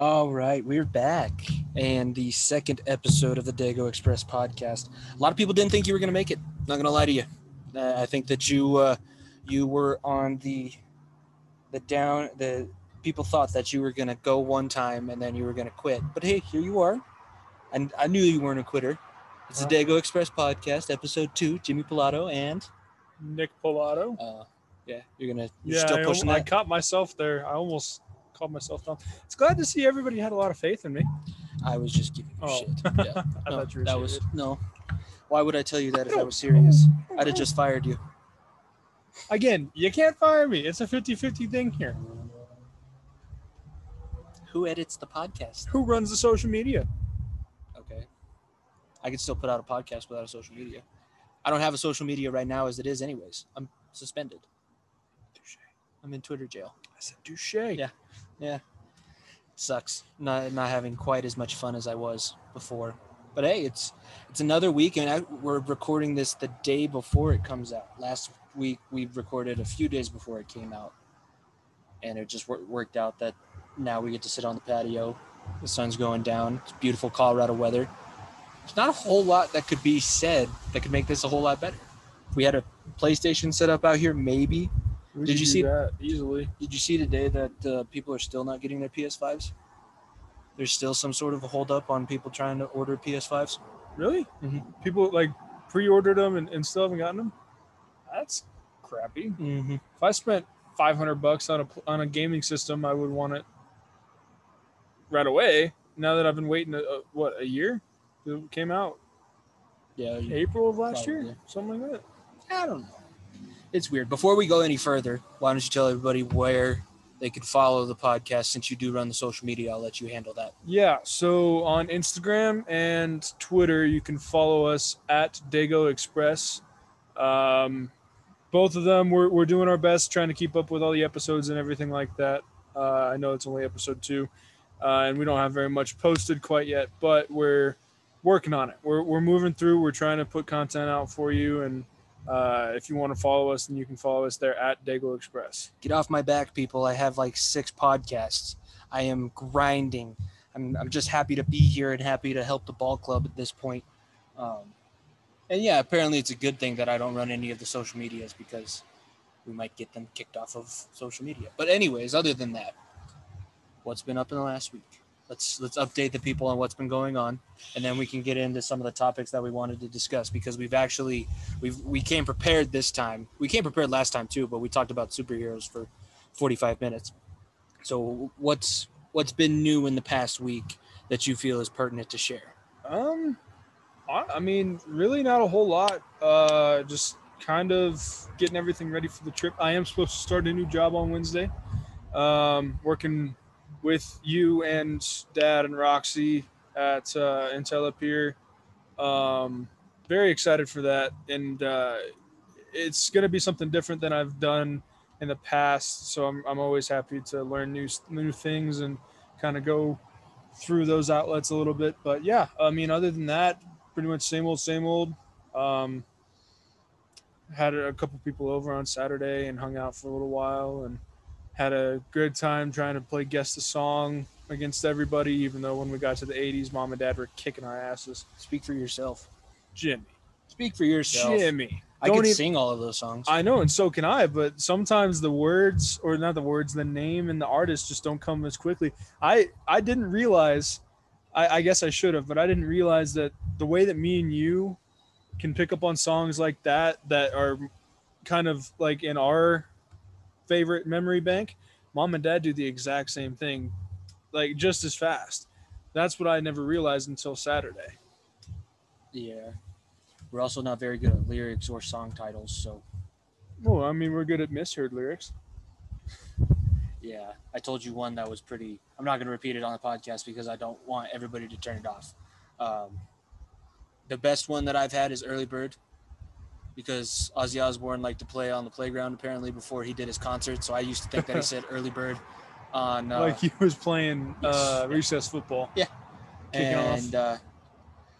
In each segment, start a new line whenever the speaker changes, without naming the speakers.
All right, we're back, and the second episode of the Daygo Express podcast. A lot of people didn't think you were going to make it. Not going to lie to you. Uh, I think that you uh, you were on the the down. The people thought that you were going to go one time and then you were going to quit. But hey, here you are, and I knew you weren't a quitter. It's the Daygo Express podcast, episode two. Jimmy Pilato and
Nick Pilato.
uh, yeah, you're gonna you're
Yeah,
still
I,
pushing
I
that.
caught myself there. I almost called myself down. It's glad to see everybody had a lot of faith in me.
I was just giving you
Oh.
shit. Yeah.
I
no,
thought you were
that was no. Why would I tell you that if I was serious? I'd have just fired you.
Again, you can't fire me. It's a 50-50 thing here.
Who edits the podcast?
Who runs the social media?
Okay. I could still put out a podcast without a social media. I don't have a social media right now as it is, anyways. I'm suspended. I'm in Twitter jail.
I said douche.
Yeah. Yeah. Sucks not not having quite as much fun as I was before. But hey, it's it's another week, and I, we're recording this the day before it comes out. Last week we recorded a few days before it came out, and it just wor- worked out that now we get to sit on the patio. The sun's going down. It's beautiful Colorado weather. There's not a whole lot that could be said that could make this a whole lot better. If we had a PlayStation set up out here, maybe
We
Did you see-
that easily?
did you see today that uh, people are still not getting their PS5s? There's still some sort of a holdup on people trying to order PS5s.
Really?
Mhm.
People like pre-ordered them and, and still haven't gotten them. That's crappy.
Mm-hmm.
If I spent 500 bucks on a on a gaming system, I would want it right away. Now that I've been waiting, a, a- what a year? It came out
Yeah,
April of last
Probably.
year, something like that.
I don't know. It's weird. Before we go any further, why don't you tell everybody where they could follow the podcast? Since you do run the social media, I'll let you handle that.
Yeah. So on Instagram and Twitter, you can follow us at Daygo Express. Um, both of them, we're, we're doing our best trying to keep up with all the episodes and everything like that. Uh, I know it's only episode two, uh, and we don't have very much posted quite yet, but we're working on it. We're, we're moving through. We're trying to put content out for you. And uh, if you want to follow us, then you can follow us there at Daygo Express.
Get off my back, people. I have like six podcasts. I am grinding. I'm, I'm just happy to be here and happy to help the ball club at this point. Um, and yeah, apparently it's a good thing that I don't run any of the social medias because we might get them kicked off of social media. But anyways, other than that, what's been up in the last week? Let's let's update the people on what's been going on, and then we can get into some of the topics that we wanted to discuss because we've actually we've we came prepared this time. We came prepared last time too, but we talked about superheroes for 45 minutes. So what's what's been new in the past week that you feel is pertinent to share?
Um, I, I mean, really not a whole lot. Uh, just kind of getting everything ready for the trip. I am supposed to start a new job on Wednesday. Um, working with you and Dad and Roxy at uh, here. Um, very excited for that, and uh, it's going to be something different than I've done in the past. So I'm, I'm always happy to learn new new things and kind of go through those outlets a little bit. But yeah, I mean, other than that, pretty much same old, same old. Um, had a couple people over on Saturday and hung out for a little while and had a good time trying to play guess the song against everybody. Even though when we got to the 80s, mom and dad were kicking our asses.
Speak for yourself.
Jimmy,
Speak for yourself.
Jimmy.
I can
even-
sing all of those songs.
I know, and so can I. But sometimes the words, or not the words, the name and the artist just don't come as quickly. I I didn't realize. I, I guess I should have, but I didn't realize that the way that me and you can pick up on songs like that that are kind of like in our favorite memory bank. Mom and dad do the exact same thing, like just as fast. That's what I never realized until Saturday.
yeah. We're also not very good at lyrics or song titles, so
Well, I mean, we're good at misheard lyrics.
yeah. I told you one that was pretty. I'm not going to repeat it on the podcast because I don't want everybody to turn it off. Um, the best one that I've had is Early Bird because Ozzy Osbourne liked to play on the playground apparently before he did his concert. So I used to think that he said Early Bird. on uh,
like he was playing uh,
yes.
recess football. Yeah,
and uh,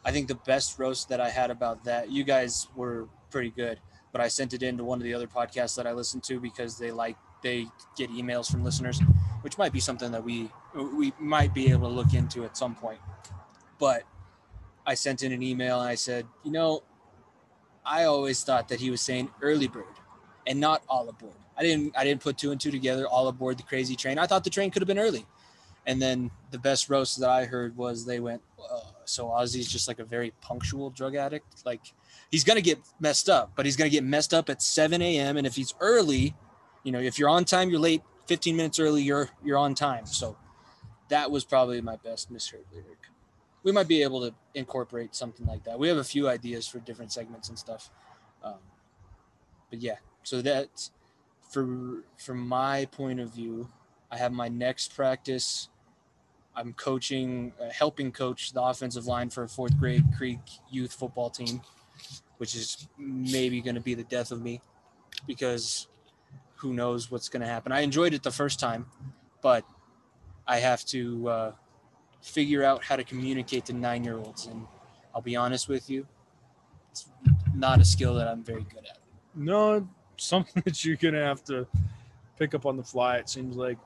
I think the best roast that I had about that, you guys were pretty good, but I sent it in to one of the other podcasts that I listen to because they like they get emails from listeners, which might be something that we we might be able to look into at some point. But I sent in an email and I said, you know, I always thought that he was saying early bird and not all aboard. I didn't I didn't put two and two together, all aboard the crazy train. I thought the train could have been early. And then the best roast that I heard was they went, uh, so Ozzy's just like a very punctual drug addict. Like he's gonna get messed up, but he's gonna get messed up at 7 a.m. And if he's early, you know, if you're on time, you're late. 15 minutes early, you're you're on time. So that was probably my best misheard lyric. We might be able to incorporate something like that. We have a few ideas for different segments and stuff. Um, but yeah, so that's for from my point of view. I have my next practice. I'm coaching, uh, helping coach the offensive line for a fourth grade Creek youth football team, which is maybe going to be the death of me because who knows what's going to happen. I enjoyed it the first time, but I have to uh, figure out how to communicate to nine year olds. And I'll be honest with you, it's not a skill that I'm very good at.
No, something that you're gonna have to pick up on the fly. It seems like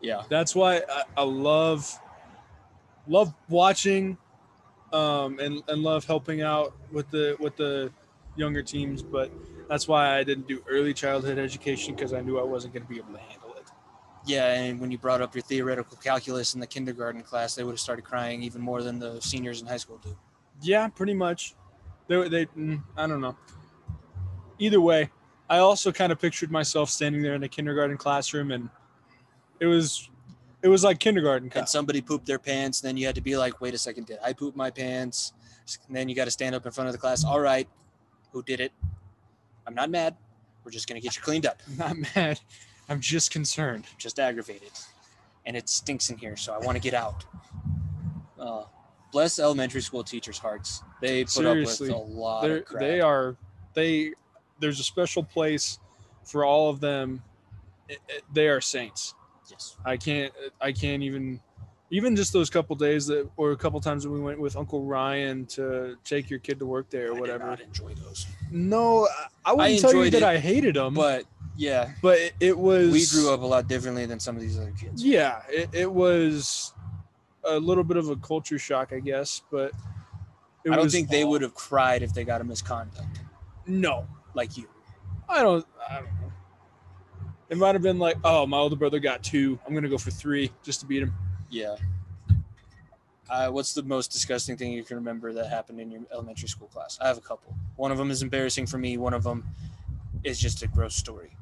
Yeah.
that's why I, I love love watching um, and and love helping out with the with the younger teams. But that's why I didn't do early childhood education because I knew I wasn't going to be able to handle.
Yeah. And when you brought up your theoretical calculus in the kindergarten class, they would have started crying even more than the seniors in high school do.
Yeah, pretty much. They they mm, I don't know. Either way, I also kind of pictured myself standing there in a kindergarten classroom, and it was it was like kindergarten.
and somebody pooped their pants, and then you had to be like, wait a second, did I poop my pants? And then you got to stand up in front of the class. All right, who did it? I'm not mad. We're just gonna get you cleaned up.
I'm not mad. I'm just concerned.
just aggravated, and it stinks in here, so I want to get out. Uh, bless elementary school teachers' hearts. They put
Seriously,
up with a lot of crap.
they are they. There's a special place for all of them. It- it- they are saints.
Yes.
I can't. I can't even. Even just those couple days that, or a couple times that we went with Uncle Ryan to take your kid to work there or
I did
whatever.
not enjoy those,
No, I- I wouldn't tell you that
it,
I hated them, but
yeah,
but it, it was.
we grew up a lot differently than some of these other kids.
Yeah, it, it was a little bit of a culture shock, I guess, but it
I don't think they would have cried if they got a misconduct
No,
like you.
I don't. I don't know. It might have been like, oh, my older brother got two. I'm gonna go for three just to beat him.
Yeah. Uh, what's the most disgusting thing you can remember that happened in your elementary school class? I have a couple. One of them is embarrassing for me. One of them is just a gross story.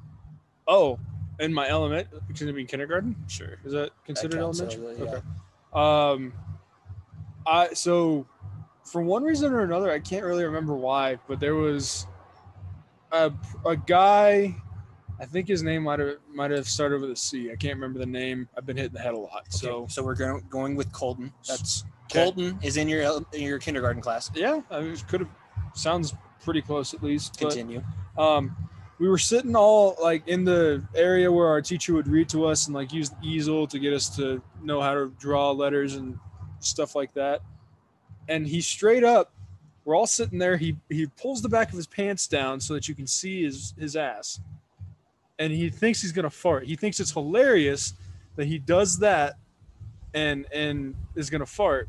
Oh, in my element, can it be kindergarten?
Sure.
Is that considered elementary?
yeah.
Okay. Um, I so for one reason or another, I can't really remember why, but there was a a guy. I think his name might have might have started with a C. I can't remember the name. I've been hitting the head a lot.
So,
So
so we're going going with Colton. That's
Okay.
Colton is in your in your kindergarten class.
yeah, I mean, could have sounds pretty close at least. But
Continue.
um, we were sitting all like in the area where our teacher would read to us and like use the easel to get us to know how to draw letters and stuff like that. And he straight up, we're all sitting there. He he pulls the back of his pants down so that you can see his his ass, and he thinks he's gonna fart. He thinks it's hilarious that he does that, and and is gonna fart,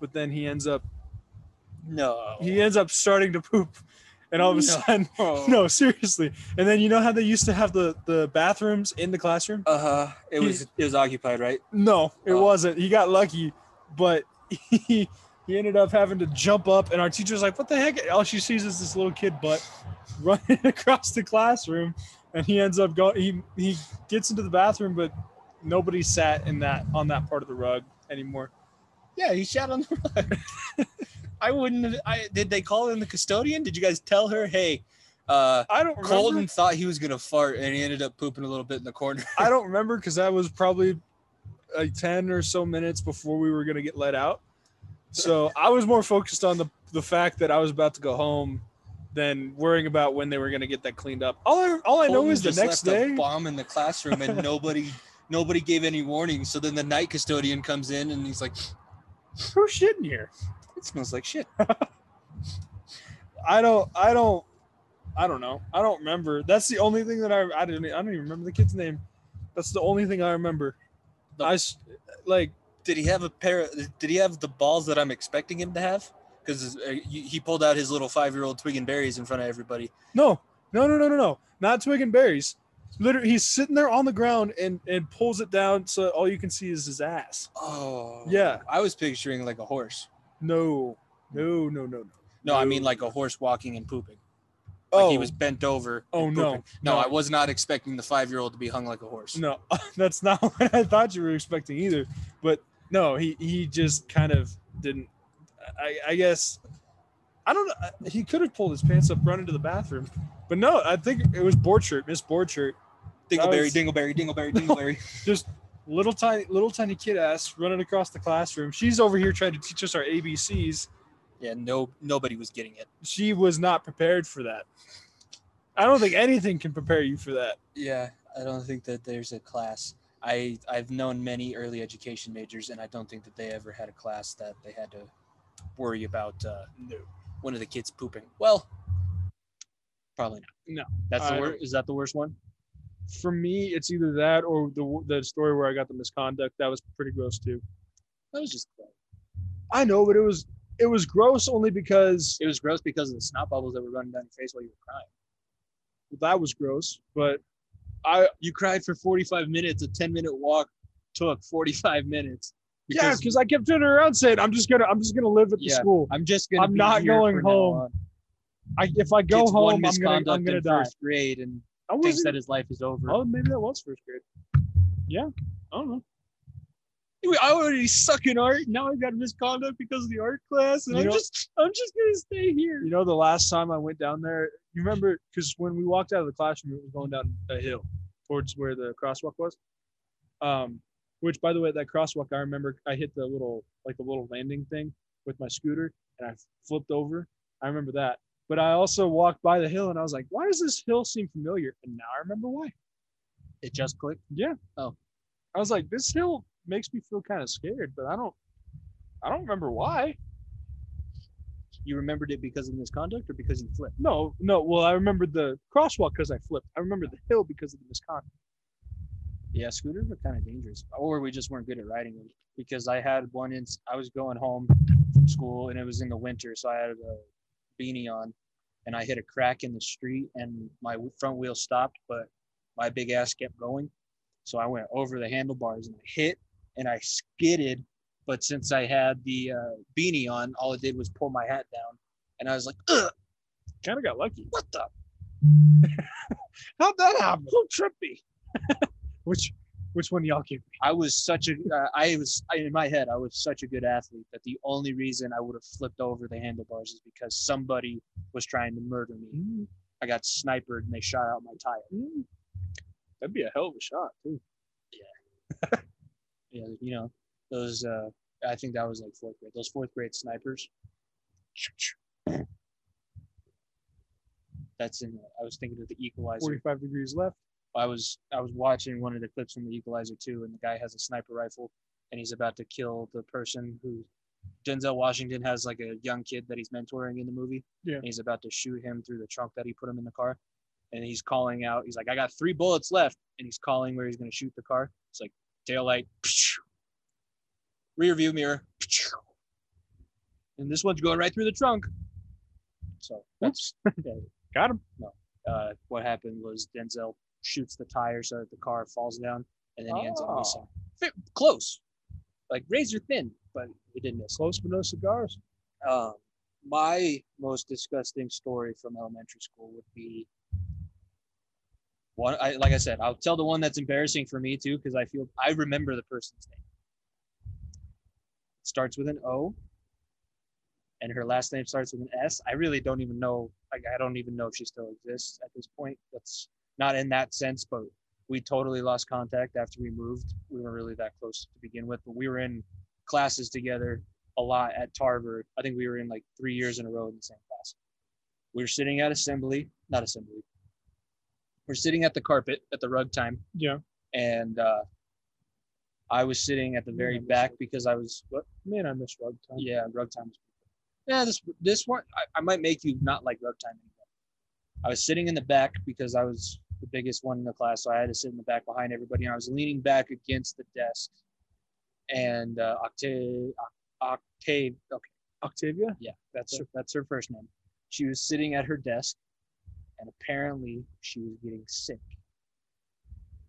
but then he ends up
No.
he ends up starting to poop, and all of a
No.
sudden no, seriously. And then you know how they used to have the the bathrooms in the classroom?
Uh huh. It
He-
was it was occupied, right?
No, it
Oh.
wasn't. He got lucky, but he he ended up having to jump up, and our teacher's like, "What the heck?" All she sees is this little kid butt running across the classroom, and he ends up going. He he gets into the bathroom, but nobody sat in that on that part of the rug anymore.
Yeah, he sat on the rug. I wouldn't. Have, I did. They call in the custodian. Did you guys tell her, hey, uh,
I don't remember.
Colton thought he was gonna fart, and he ended up pooping a little bit in the corner.
I don't remember because that was probably like 10 or so minutes before we were going to get let out. So I was more focused on the, the fact that I was about to go home than worrying about when they were going to get that cleaned up. All I, all I know
Colton
is the next
left
day.
a bomb in the classroom, and nobody nobody gave any warning. So then the night custodian comes in and he's like,
Who's shitting here?
"It smells like shit."
I don't. I don't. I don't know. I don't remember. That's the only thing that I. I didn't. I don't even remember the kid's name. That's the only thing I remember.
The-
I like.
Did he have a pair? Of, did he have the balls that I'm expecting him to have? Because uh, he he pulled out his little five year old twig and berries in front of everybody.
No. No. No. No. No. No. Not twig and berries. Literally, he's sitting there on the ground and and pulls it down so all you can see is his ass.
Oh,
Yeah.
I was picturing like a horse.
No. No. No. No. No.
No, I mean like a horse walking and pooping. Like
Oh.
he was bent over.
Oh, no.
no!
No.
I was not expecting the five year old to be hung like a horse.
No, that's not what I thought you were expecting either. But no, he he just kind of didn't. I, I guess I don't know. He could have pulled his pants up, run into the bathroom, but no. I think it was board shirt, Miss Board shirt,
Dingleberry,
was-
dingleberry, dingleberry, dingleberry.
just little tiny little tiny kid ass running across the classroom. She's over here trying to teach us our ABCs.
yeah, no, nobody was getting it.
She was not prepared for that. I don't think anything can prepare you for that.
Yeah, I don't think that there's a class. I I've known many early education majors, and I don't think that they ever had a class that they had to worry about uh,
No.
one of the kids pooping. Well, probably not.
No,
That's the worst. Is that the worst one?
For me, it's either that or the the story where I got the misconduct. That was pretty gross too.
That was just.
I know, but it was it was gross only because
It was gross because of the snot bubbles that were running down your face while you were crying.
that was gross. But I
You cried for 45 minutes. A 10 minute walk took 45 minutes.
yeah, because I kept turning around saying I'm just gonna I'm just gonna live at the
Yeah.
school.
I'm just gonna.
I'm not going home. I if I go
one
home, I'm gonna I'm gonna die.
first grade and
I
thinks that his life is over.
Oh, maybe that was first grade. Yeah, I don't know.
I already suck in art. Now I got misconduct because of the art class, and
You
I'm
know-
just I'm just gonna stay here.
You know, the last time I went down there, you remember because when we walked out of the classroom, it was going down a hill towards where the crosswalk was. Um, which, by the way, that crosswalk, I remember I hit the little like the little landing thing with my scooter, and I flipped over. I remember that. But I also walked by the hill, and I was like, "Why does this hill seem familiar?" And now I remember why.
It just clicked.
Yeah.
Oh.
I was like, "This hill makes me feel kind of scared," but I don't. I don't remember why.
You remembered it because of misconduct or because you flipped?
No, no. Well, I remembered the crosswalk because I flipped. I remember the hill because of the misconduct.
Yeah, scooters are kind of dangerous, or we just weren't good at riding them. Because I had one in, I was going home from school and it was in the winter, so I had a beanie on, and I hit a crack in the street and my front wheel stopped, but my big ass kept going, so I went over the handlebars and I hit and I skidded. But since I had the uh, beanie on, all it did was pull my hat down, and I was like, Ugh,
Kind of got lucky.
"What the?"
How'd that happen? So trippy. which which one y'all give?
I was such a, uh, I was I, in my head, I was such a good athlete that the only reason I would have flipped over the handlebars is because somebody was trying to murder me. I got sniped and they shot out my tire.
Mm. That'd be a hell of a shot too.
Yeah, you know, those, uh, I think that was like fourth grade, those fourth grade snipers. That's in, I was thinking of the equalizer.
Forty-five degrees left.
I was I was watching one of the clips from the Equalizer 2, and the guy has a sniper rifle, and he's about to kill the person who Denzel Washington has like a young kid that he's mentoring in the movie.
Yeah.
And he's about to shoot him through the trunk that he put him in the car, and he's calling out. He's like, "I got three bullets left," and he's calling where he's going to shoot the car. It's like tail light, rear view mirror, and this one's going right through the trunk. So that's
Got him.
uh, what happened was Denzel shoots the tire so that the car falls down, and then he ends up
Oh.
missing. Close, like razor thin, but he did miss.
Close but no cigars.
Um, my most disgusting story from elementary school would be one. I like I said, I'll tell the one that's embarrassing for me too, because I feel I remember the person's name. It starts with an O, and her last name starts with an S. I really don't even know. Like, I don't even know if she still exists at this point. That's not in that sense, but we totally lost contact after we moved. We weren't really that close to begin with, but we were in classes together a lot at Tarver. I think we were in like three years in a row in the same class. We were sitting at assembly, not assembly. We're sitting at the carpet at the rug time,
Yeah.
and uh, I was sitting at the very back because I was what?
Man, I miss rug time.
Yeah, rug time. was- Yeah, this this one I, I might make you not like rug time anymore. I was sitting in the back because I was the biggest one in the class, so I had to sit in the back behind everybody, and I was leaning back against the desk. And uh, Octave, Octave, okay,
Octavia.
yeah, that's her, that's her first name. She was sitting at her desk, and apparently she was getting sick.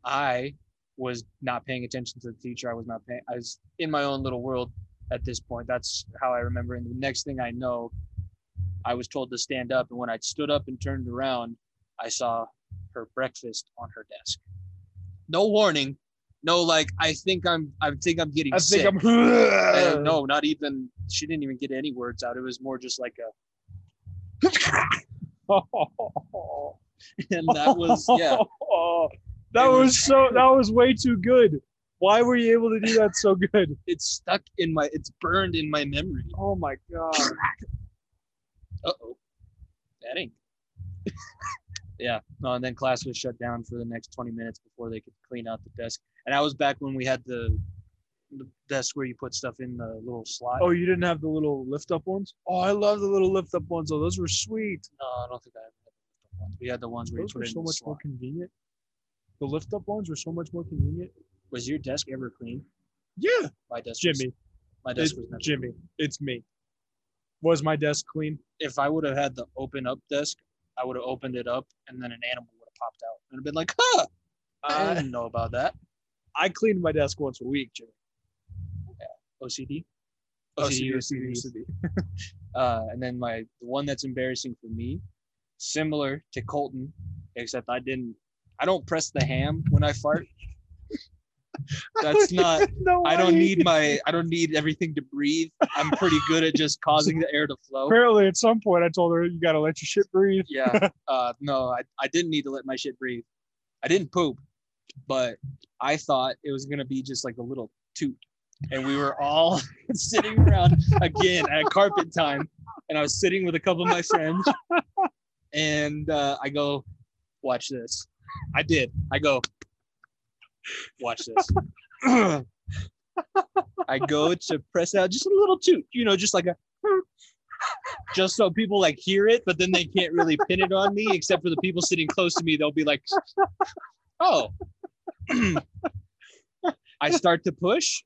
I was not paying attention to the teacher. I was not paying. I was in my own little world at this point. That's how I remember. And the next thing I know, I was told to stand up, and when I stood up and turned around, I saw her breakfast on her desk. No warning. No, like I think I'm. I think I'm getting
I
sick.
think I'm.
Uh, no, not even. She didn't even get any words out. It was more just like a, and that was yeah.
that was,
was-
so. That was way too good. Why were you able to do that so good?
It's stuck in my. It's burned in my memory.
Oh my god.
Uh oh, that ain't. Yeah. No, and then class was shut down for the next twenty minutes before they could clean out the desk. And I was back when we had the, the desk where you put stuff in the little slot.
Oh, you didn't have the little lift up ones? Oh, I love the little lift up ones. Oh, those were sweet.
no, I don't think I had the ones. We had the ones where
Those
you
were
put in
so
the
much more convenient. The lift up ones were so much more convenient.
Was your desk ever clean?
Yeah,
My desk. Was,
Jimmy.
my
It,
desk was never.
Jimmy, it's me. Was my desk clean?
if I would have had the open up desk, I would have opened it up and then an animal would have popped out and been like, huh, I
Uh,
didn't know about that.
I cleaned my desk once a week, Jimmy.
OCD.
OCD,
OCD,
OCD.
Uh, and then my the one that's embarrassing for me, similar to Colton, except I didn't. I don't press the ham when I fart. That's not.
No
I don't need my. I don't need everything to breathe. I'm pretty good at just causing the air to flow.
Apparently, at some point, I told her you gotta let your shit breathe.
Yeah. Uh, no, I, I didn't need to let my shit breathe. I didn't poop, but I thought it was gonna be just like a little toot. And we were all sitting around again at carpet time, and I was sitting with a couple of my friends, and uh, I go, "Watch this." I did. I go, "Watch this." I go to press out just a little toot, you know, just like a just so people like hear it, but then they can't really pin it on me, except for the people sitting close to me. They'll be like, "Oh." I start to push,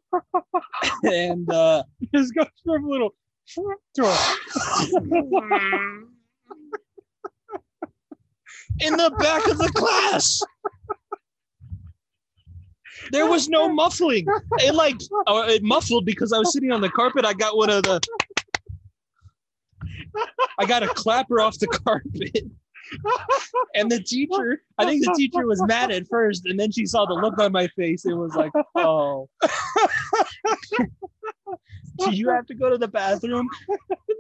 and uh,
Just go from a little to a
in the back of the class, there was no muffling. It like uh, it muffled because I was sitting on the carpet. I got one of the. I got a clapper off the carpet. And the teacher, I think the teacher was mad at first, and then she saw the look on my face. It was like, oh. Do you have to go to the bathroom?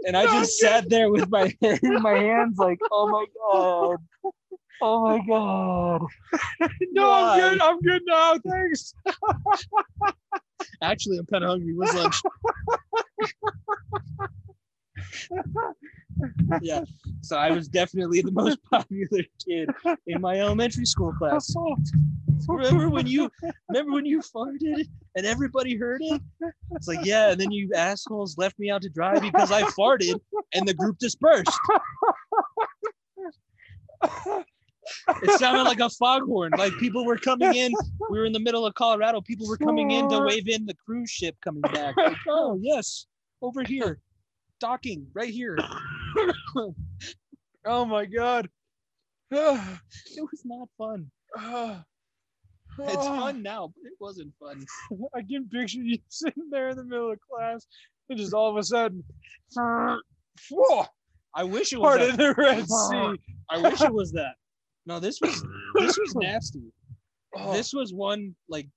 And I just sat there with my my hands like, oh my god. Oh my god.
No,
Why?
I'm good. I'm good now. Thanks.
Actually, I'm kind of hungry. Where's lunch? yeah. So I was definitely the most popular kid in my elementary school class. Oh, remember when you remember when you farted and everybody heard it? It's like, yeah, and then you assholes left me out to dry because I farted and the group dispersed. It sounded like a foghorn. Like people were coming in. We were in the middle of Colorado. People were coming in to wave in the cruise ship coming back. Like, oh yes, over here, docking right here.
Oh my god.
It was not fun. It's fun now, but it wasn't fun.
I can picture you sitting there in the middle of class and just all of a sudden, whoa,
I wish it was.
part
That.
of the Red Sea.
I wish it was that. No, this was this was nasty.
Oh,
This was one like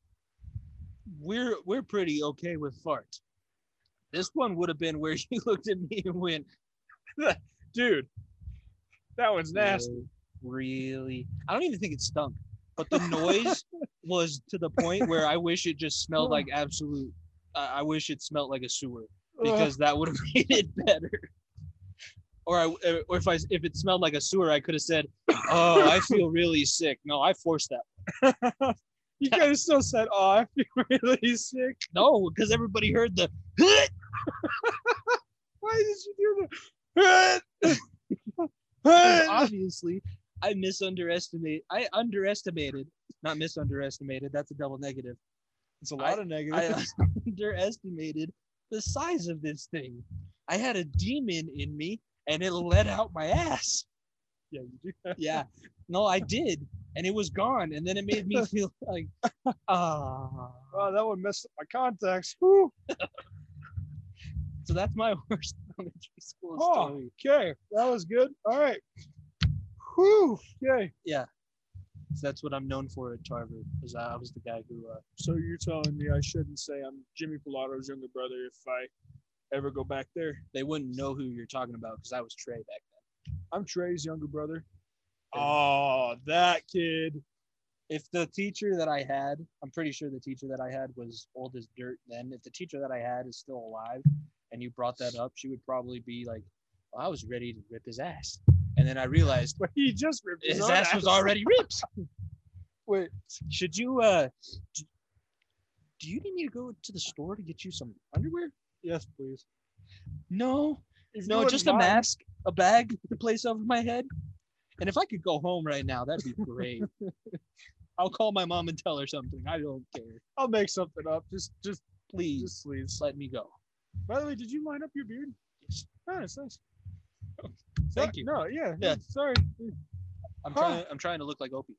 we're we're pretty okay with farts. This one would have been where you looked at me and went,
dude, that one's nasty.
Really. I don't even think it stunk, but the noise was to the point where I wish it just smelled like absolute. I I wish it smelled like a sewer because that would have made it better. Or I, or if I, if it smelled like a sewer, I could have said, "Oh, I feel really sick." No, I forced that.
You guys still said, "Oh, I feel really sick."
No, because everybody heard the.
Why did you do that?
Obviously, I misunderestimate. I underestimated, not misunderestimated. That's a double negative.
it's a
lot I-
of
I underestimated the size of this thing. I had a demon in me, and it let out my ass.
yeah, you do.
Yeah, no, I did, and it was gone, and then it made me feel like, ah.
Wow, that one messed up my contacts.
So that's my worst elementary school
Oh,
story.
okay, that was good. All right. Whew. Okay. Yeah.
So that's what I'm known for at Tarver, because I was the guy who. Uh,
So you're telling me I shouldn't say I'm Jimmy Pilato's younger brother if I ever go back there?
they wouldn't know who you're talking about because I was Trey back then.
I'm Trey's younger brother. Oh, that kid.
If the teacher that I had, I'm pretty sure the teacher that I had was old as dirt then. If the teacher that I had is still alive and you brought that up, she would probably be like, well, I was ready to rip his ass. And then I realized
But he just ripped his,
his
own
ass was already ripped.
Wait,
Should you, uh, do you need me to go to the store to get you some underwear?
Yes, please.
No,
If
no,
wouldn't
just a
mind,
mask, a bag to place over my head. And if I could go home right now, that'd be great. I'll call my mom and tell her something. I don't care.
I'll make something up. Just, just,
Please,
just please.
let me go.
By the way, did you line up your beard?
Yes.
Oh, nice, nice.
Thank
So-
you.
No, yeah,
Yeah.
yeah. Sorry.
I'm
Huh.
trying. I'm trying to look like Opie.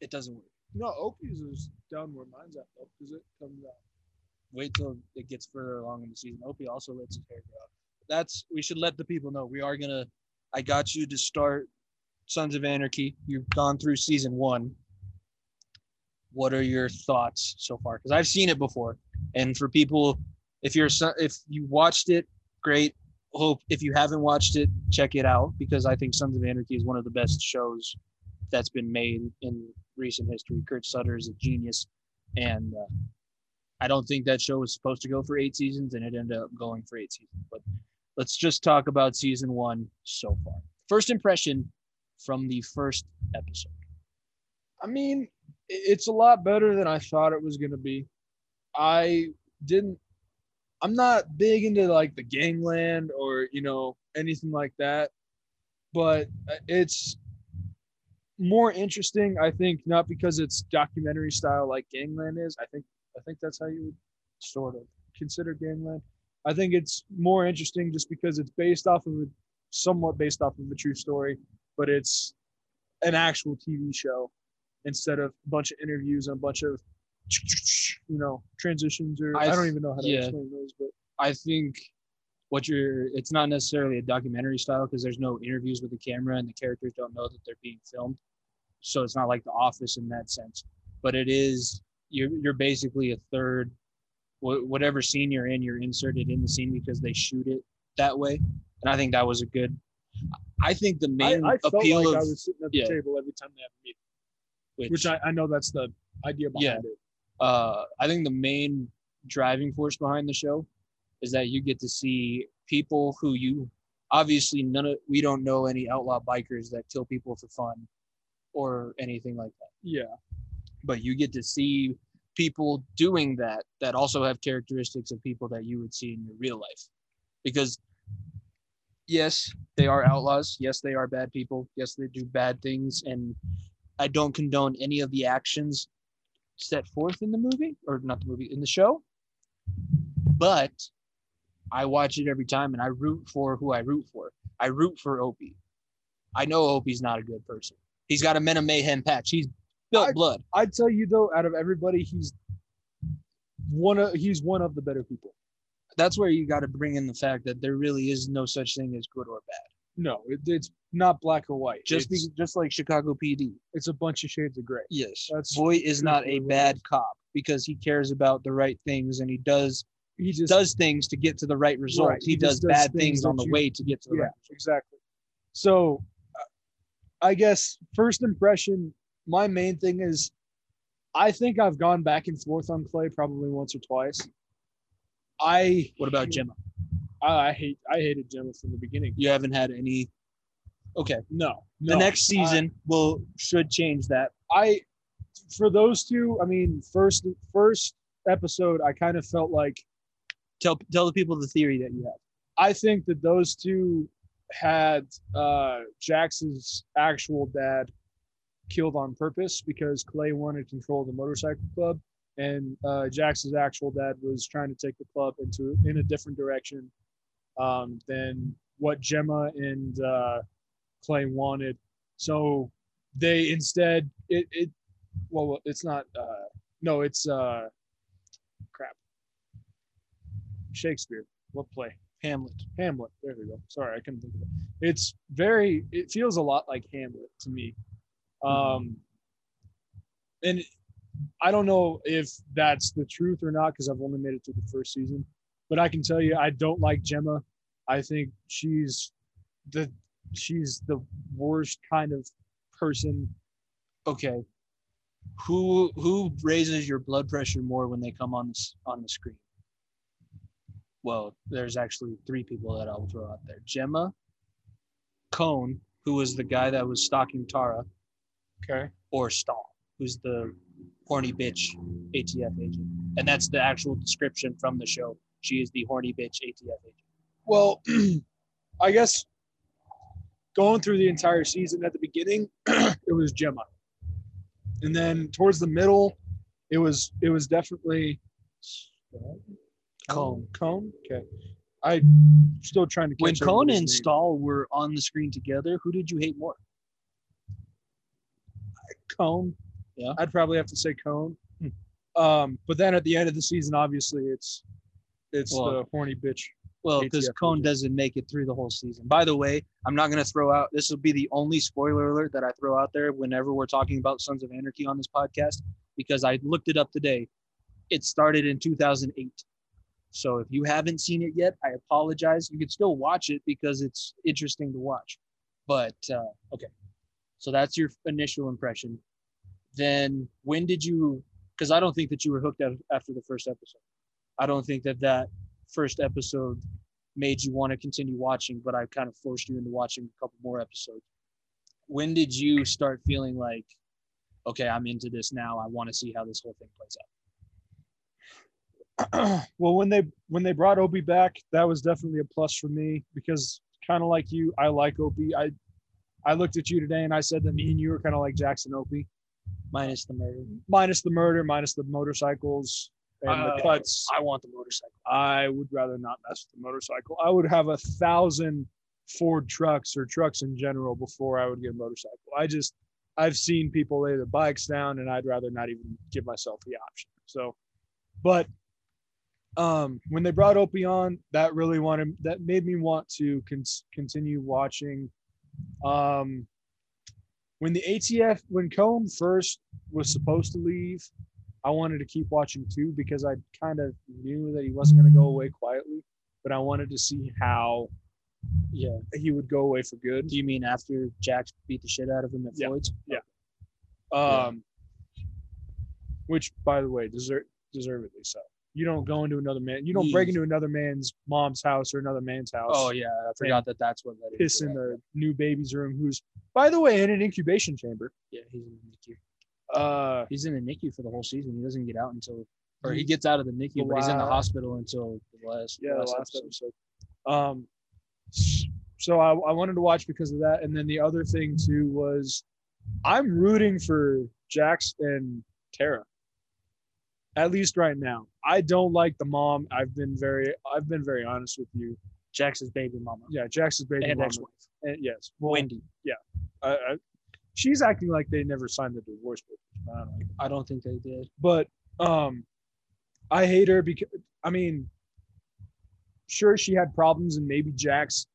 It doesn't work.
No, Opie's is down where mine's at though, because it comes out.
Wait till it gets further along in the season. Opie also lets his hair grow. That's we should let the people know. We are gonna. I got you to start Sons of Anarchy. You've gone through season one. What are your thoughts so far? Because I've seen it before, and for people, if you're if you watched it, great. Hope if you haven't watched it, check it out because I think Sons of Anarchy is one of the best shows that's been made in recent history. Kurt Sutter is a genius, and uh, I don't think that show was supposed to go for eight seasons, and it ended up going for eight seasons. But let's just talk about season one so far. First impression from the first episode.
I mean, it's a lot better than I thought it was gonna be. I didn't. I'm not big into like the gangland or you know anything like that, but uh, it's more interesting. I think not because it's documentary style like Gangland is. I think I think that's how you would sort of consider Gangland. I think it's more interesting just because it's based off of a somewhat based off of a true story, but it's an actual TV show instead of a bunch of interviews and a bunch of you know transitions or I,
I
don't even know how to
yeah.
explain those, but
I think what you're it's not necessarily a documentary style because there's no interviews with the camera and the characters don't know that they're being filmed. So it's not like The Office in that sense. But it is you're you're basically a third whatever scene you're in, you're inserted in the scene because they shoot it that way. And I think that was a good I think the main
I felt
appeal
like
of
I was sitting at the
yeah.
table every time they had a meeting,
which,
which I, I know that's the idea
Yeah.
behind it.
uh, I think the main driving force behind the show is that you get to see people who you obviously none of we don't know any outlaw bikers that kill people for fun or anything like that.
Yeah,
But you get to see people doing that that also have characteristics of people that you would see in your real life. Because yes, they are outlaws. Yes, they are bad people. Yes, they do bad things and I don't condone any of the actions set forth in the movie or not the movie in the show but i watch it every time and i root for who i root for i root for opie i know opie's not a good person he's got a men of mayhem patch he's built
I-
blood
I'd tell you though, out of everybody, he's one of he's one of the better people.
that's where you got to bring in the fact that there really is no such thing as good or bad
No, it, it's not black or white.
just be, just like chicago pd
it's a bunch of shades of gray.
yes
That's
Voight is not a bad cop because he cares about the right things and he does
He just
does things to get to the right result
Right,
he,
he
does
does
bad
things
things on the
you-
way to get to the
yeah,
right
exactly. So, uh, I guess first impression, my main thing is, I think I've gone back and forth on Clay probably once or twice. I
what about gemma
I, I hate I hated Gemma from the beginning.
you haven't had any okay
No,
the next season will should change that
I for those two, I mean, first first episode, I kind of felt like
Tell tell the people the theory that you have.
I think that those two had uh, Jax's actual dad killed on purpose because Clay wanted to control the motorcycle club, and uh, Jax's actual dad was trying to take the club into in a different direction um, than what Gemma and uh, Clay wanted. So they instead it it well it's not uh, no it's uh, crap Shakespeare what play
Hamlet.
Hamlet. There we go. Sorry, I couldn't think of it. It's very. It feels a lot like Hamlet to me. Um, and I don't know if that's the truth or not because I've only made it through the first season. But I can tell you, I don't like Gemma. I think she's the she's the worst kind of person.
Okay. Who who raises your blood pressure more when they come on this on the screen? Well, there's actually three people that I'll throw out there. Gemma, Kohn, who was the guy that was stalking Tara,
Okay.
or Stahl, who's the horny bitch ATF agent. And that's the actual description from the show. She is the horny bitch ATF agent.
Well, I guess going through the entire season at the beginning, it was Gemma, and then towards the middle, it was it was definitely
Kohn.
Kohn. Okay, I'm still trying to.
catch When
catch Kohn
and
name.
Stahl were on the screen together, who did you hate more?
Kohn.
Yeah.
I'd probably have to say Kohn.
Hmm.
Um, but then at the end of the season, obviously, it's it's
Well,
the horny bitch.
Well, because Kohn
agent.
doesn't make it through the whole season. By the way, I'm not going to throw out, this will be the only spoiler alert that I throw out there whenever we're talking about Sons of Anarchy on this podcast, because I looked it up today. It started in 2008. So if you haven't seen it yet, I apologize. You can still watch it because it's interesting to watch. But uh, okay. So that's your initial impression. Then when did you, because I don't think that you were hooked after the first episode. I don't think that that first episode made you want to continue watching, but I kind of forced you into watching a couple more episodes. When did you start feeling like, okay, I'm into this now. I want to see how this whole thing plays out.
well, when they when they brought Opie back, that was definitely a plus for me because kind of like you, I like Opie. I I looked at you today and I said that me and you were kind of like Jackson Opie,
Minus the murder.
minus the murder, minus the motorcycles and
Uh,
the cuts.
I want the motorcycle.
I would rather not mess with the motorcycle. I would have a thousand Ford trucks or trucks in general before I would get a motorcycle. I just I've seen people lay their bikes down and I'd rather not even give myself the option. So but um when they brought Opie on, that really wanted that made me want to con- continue watching um when the ATF when Kohn first was supposed to leave, I wanted to keep watching too because I kind of knew that he wasn't going to go away quietly, but I wanted to see how
Yeah.
he would go away for good.
Do you mean after Jax beat the shit out of him at
Yeah.
Floyd's? Yeah.
Um, which, by the way, deserve deservedly so. You don't go into another man. You don't break into another man's mom's house or another man's house.
Oh yeah, I forgot that that's what led
piss
into
in the new baby's room, who's, by the way, in an incubation chamber.
Yeah, he's in the NICU.
Uh,
He's in the NICU for the whole season. He doesn't get out until, or he gets out of the NICU, but he's in the hospital until the last.
yeah, the last
episode.
episode. Um, so I, I wanted to watch because of that, and then the other thing too was, I'm rooting for Jax and Tara. At least right now, I don't like the mom. I've been very, I've been very honest with you.
Jax's baby mama
Yeah, Jax's baby
and
mama.
ex-wife
And yes, well,
Wendy.
I, I, she's acting like they never signed the divorce papers. I don't.
I don't think they did.
but um i hate her because i mean sure she had problems and maybe jax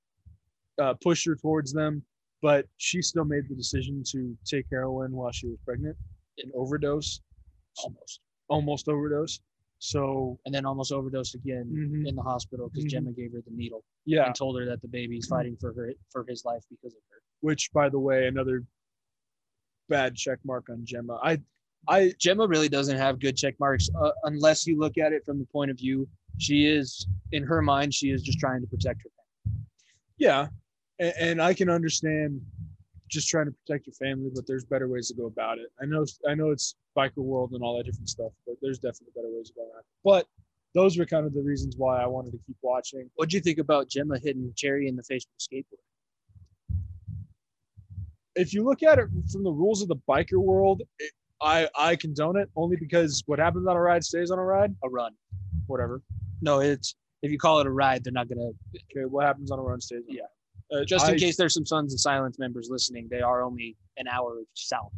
uh, pushed her towards them but she still made the decision to take heroin while she was pregnant and overdose
Almost.
Almost overdose so
And then almost overdosed again
mhm,
in the hospital because
Mhm.
Gemma gave her the needle
yeah
and told her that the baby's fighting for her for his life because of her.
which by the way another bad check mark on gemma i i
Gemma really doesn't have good check marks uh, unless you look at it from the point of view she is in her mind she is just trying to protect her.
Yeah, and, and I can understand just trying to protect your family, but there's better ways to go about it. I know I know it's biker world and all that different stuff, but there's definitely better ways to go about it. But those were kind of the reasons why I wanted to keep watching.
What'd you think about Gemma hitting Cherry in the face with a skateboard?
If you look at it from the rules of the biker world, it, I I condone it only because what happens on a ride stays on a ride.
A run.
Whatever.
No, it's if you call it a ride, they're not gonna.
Okay, what happens on a run stays. On.
Yeah.
Uh,
Just in
I-
case there's some Sons of Silence members listening, they are only an hour south.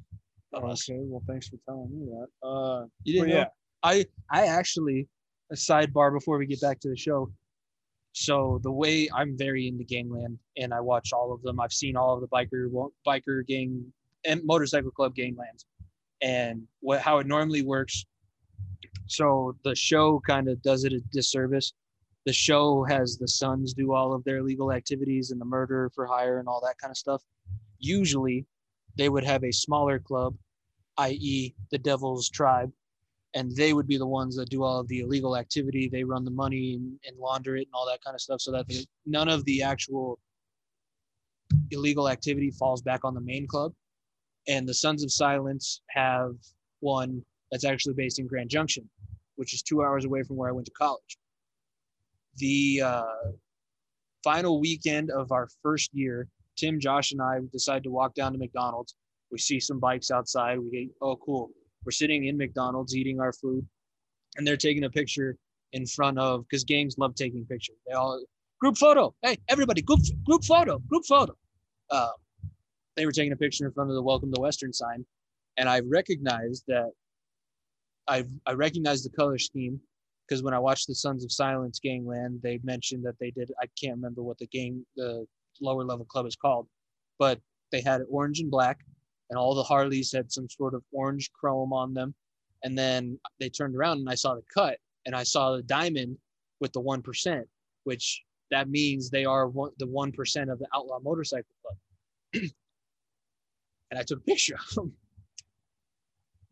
of
Oh,
us.
okay. Well, thanks for telling me that. Uh,
You didn't
yeah.
know? I I actually a sidebar before we get back to the show. So the way I'm very into gangland and I watch all of them. I've seen all of the biker biker gang and motorcycle club ganglands, and what how it normally works. So the show kind of does it a disservice. The show has the sons do all of their illegal activities and the murder for hire and all that kind of stuff. Usually, they would have a smaller club, i.e., the Devil's Tribe, and they would be the ones that do all of the illegal activity. They run the money and, and launder it and all that kind of stuff, so that none of the actual illegal activity falls back on the main club. And the Sons of Silence have one that's actually based in Grand Junction, which is two hours away from where I went to college. The uh, final weekend of our first year, Tim, Josh, and I decided to walk down to McDonald's. We see some bikes outside. We oh cool. We're sitting in McDonald's eating our food, and they're taking a picture in front of because gangs love taking pictures. They all group photo. Hey everybody, group group photo, group photo. Uh, they were taking a picture in front of the Welcome to Western sign, and I recognized that. I I recognized the color scheme because when I watched the Sons of Silence Gangland, they mentioned that they did. I can't remember what the gang, the lower level club is called, but they had orange and black, and all the Harleys had some sort of orange chrome on them. And then they turned around and I saw the cut, and I saw the diamond with the one percent, which that means they are one, the one percent of the Outlaw Motorcycle Club. and I took a picture of them.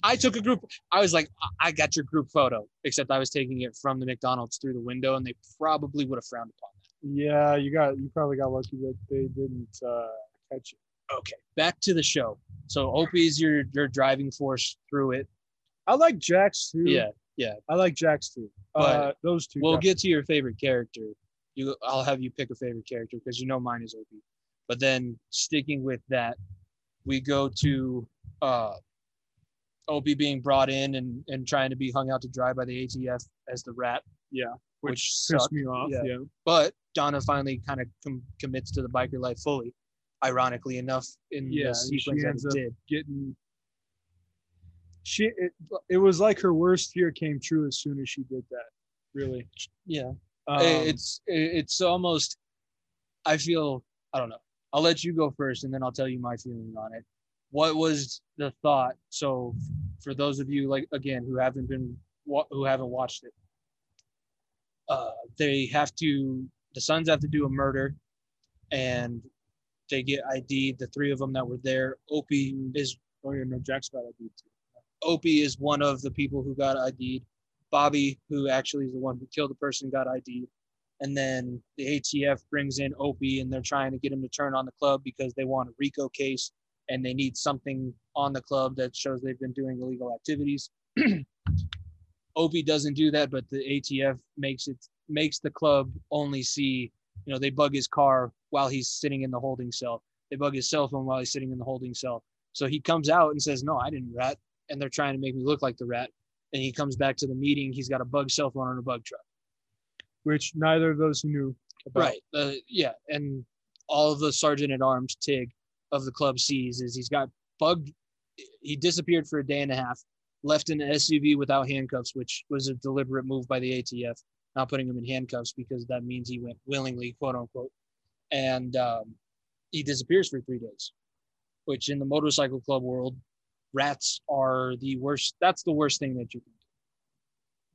I took a group. I was like, I- got your group photo, except I was taking it from the McDonald's through the window, and they probably would have frowned upon that.
Yeah, you got you probably got lucky that they didn't uh, catch it.
Okay, back to the show. So Opie's your your driving force through it.
I like Jax too.
Yeah, yeah.
I like Jax too.
But
uh, those two.
We'll
definitely.
get to your favorite character. You, I'll have you pick a favorite character because you know mine is Opie. But then sticking with that, we go to uh, Opie being brought in and and trying to be hung out to dry by the ATF as the rat.
Yeah,
which,
which
sucked.
me off.
Yeah.
Yeah.
But Donna finally kind of com- commits to the biker life fully. Ironically enough, in
Yeah,
the sequence that it
up-
did.
getting. She it, it was like her worst fear came true as soon as she did that. Really.
Yeah,
Um,
it's it's almost. I feel I don't know. I'll let you go first, and then I'll tell you my feeling on it. What was the thought? So, for those of you like again who haven't been who haven't watched it, uh, they have to the sons have to do a murder, and they get ID. The three of them that were there. Opie is
oh yeah, no, Jack's got ID too.
Opie is one of the people who got ID'd. Bobby, who actually is the one who killed the person, got ID'd. And then the ATF brings in Opie and they're trying to get him to turn on the club because they want a RICO case and they need something on the club that shows they've been doing illegal activities. Opie doesn't do that, but the ATF makes it makes the club only see, you know, they bug his car while he's sitting in the holding cell. They bug his cell phone while he's sitting in the holding cell. So he comes out and says, "No, I didn't rat." And they're trying to make me look like the rat. And he comes back to the meeting. He's got a bug cell phone on a bug truck.
Which neither of those knew about.
Right. Uh, yeah. And all of the sergeant at arms Tig of the club sees is he's got bugged. He disappeared for a day and a half, left in an SUV without handcuffs, which was a deliberate move by the ATF, not putting him in handcuffs because that means he went willingly, quote unquote. And um, he disappears for three days, which in the motorcycle club world, rats are the worst. That's the worst thing that you can do.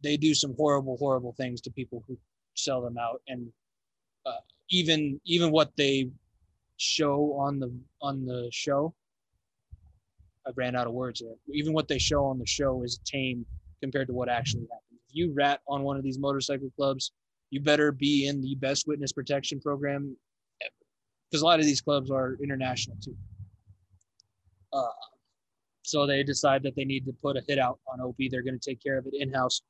They do some horrible, horrible things to people who sell them out and uh, even even what they show on the on the show. I ran out of words here even what they show on the show is tame compared to what actually happens if you rat on one of these motorcycle clubs you better be in the best witness protection program ever. Because a lot of these clubs are international too. Uh, so they decide that they need to put a hit out on Opie. They're going to take care of it in house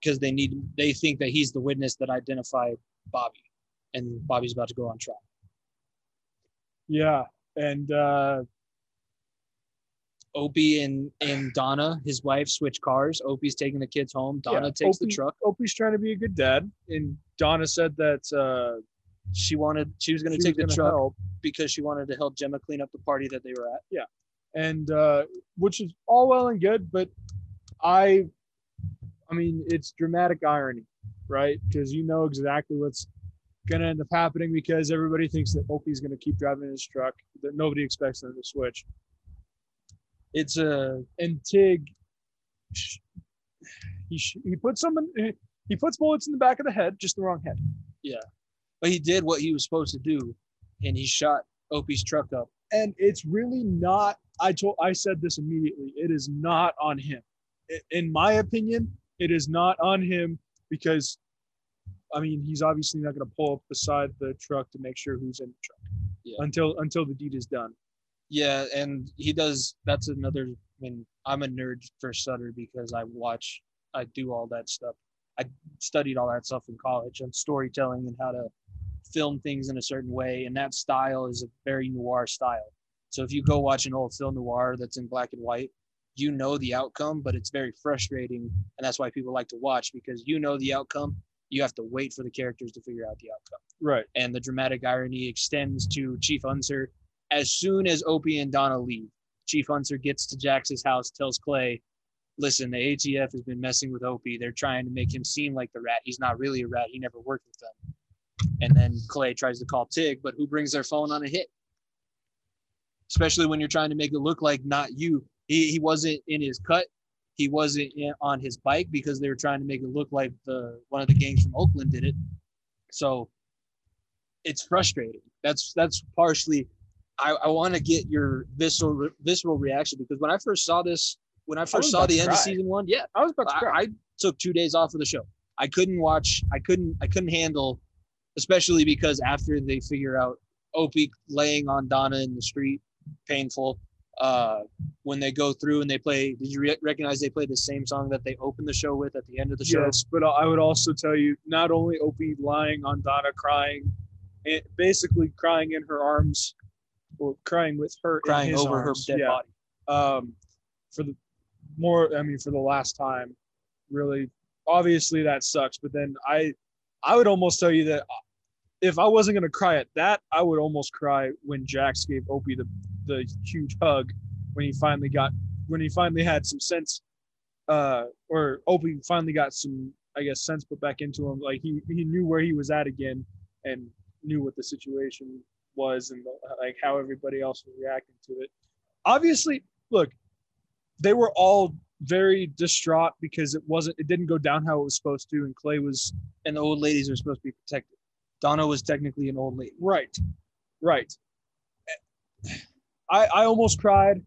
because they need they think that he's the witness that identified Bobby, and Bobby's about to go on trial.
Yeah, and uh,
Opie and and Donna, his wife, switch cars. Opie's taking the kids home. Donna
yeah,
takes the truck.
Opie's trying to be a good dad, and Donna said that uh,
She wanted she was going to take the truck
help.
because she wanted to help Gemma clean up the party that they were at.
Yeah, and uh, which is all well and good, but I, I mean, it's dramatic irony, right? Because you know exactly what's gonna end up happening because everybody thinks that Opie's gonna keep driving his truck, that nobody expects them to switch.
It's a
And Tig, he he puts someone he puts bullets in the back of the head, just the wrong head. Yeah.
But he did what he was supposed to do, and he shot Opie's truck up.
and it's really not i told i said this immediately it is not on him in my opinion it is not on him because i mean he's obviously not going to pull up beside the truck to make sure who's in the truck
Yeah.
until until the deed is done
Yeah, and he does. That's another. I mean, I'm a nerd for Sutter because I watch, I do all that stuff. I studied all that stuff in college on storytelling and how to film things in a certain way, and that style is a very noir style. So if you go watch an old film noir that's in black and white, you know the outcome, but it's very frustrating, and that's why people like to watch because you know the outcome. You have to wait for the characters to figure out the outcome
right
and the dramatic irony extends to Chief Unser. As soon as Opie and Donna leave, Chief Unser gets to Jax's house, tells Clay, "Listen, the ATF has been messing with Opie. They're trying to make him seem like the rat. He's not really a rat. He never worked with them." And then Clay tries to call Tig, but who brings their phone on a hit? Especially when you're trying to make it look like not you. He, he wasn't in his cut. He wasn't in, on his bike because they were trying to make it look like the one of the gangs from Oakland did it. So it's frustrating. That's that's partially. I, I want to get your visceral visceral reaction because when I first saw this, when I first saw the end of season one, yeah,
i was about to
I,
cry
I took two days off of the show. I couldn't watch. I couldn't. I couldn't handle, especially because after they figure out Opie laying on Donna in the street, painful. Uh, when they go through and they play, did you re- recognize they play the same song that they opened the show with at the end of the show?
yes but i would also tell you not only opie lying on donna crying and basically crying in her arms or crying with her in
Crying over
arms,
her dead
yeah.
body.
um, for the more i mean for the last time really obviously that sucks but then i i would almost tell you that if i wasn't going to cry at that i would almost cry when jax gave opie the the huge hug when he finally got when he finally had some sense uh or opie finally got some i guess sense put back into him like he he knew where he was at again and knew what the situation was and like how everybody else was reacting to it obviously look they were all very distraught because it wasn't it didn't go down how it was supposed to and clay was
and the old ladies are supposed to be protected. Donna was technically an old lady.
right right i i almost cried.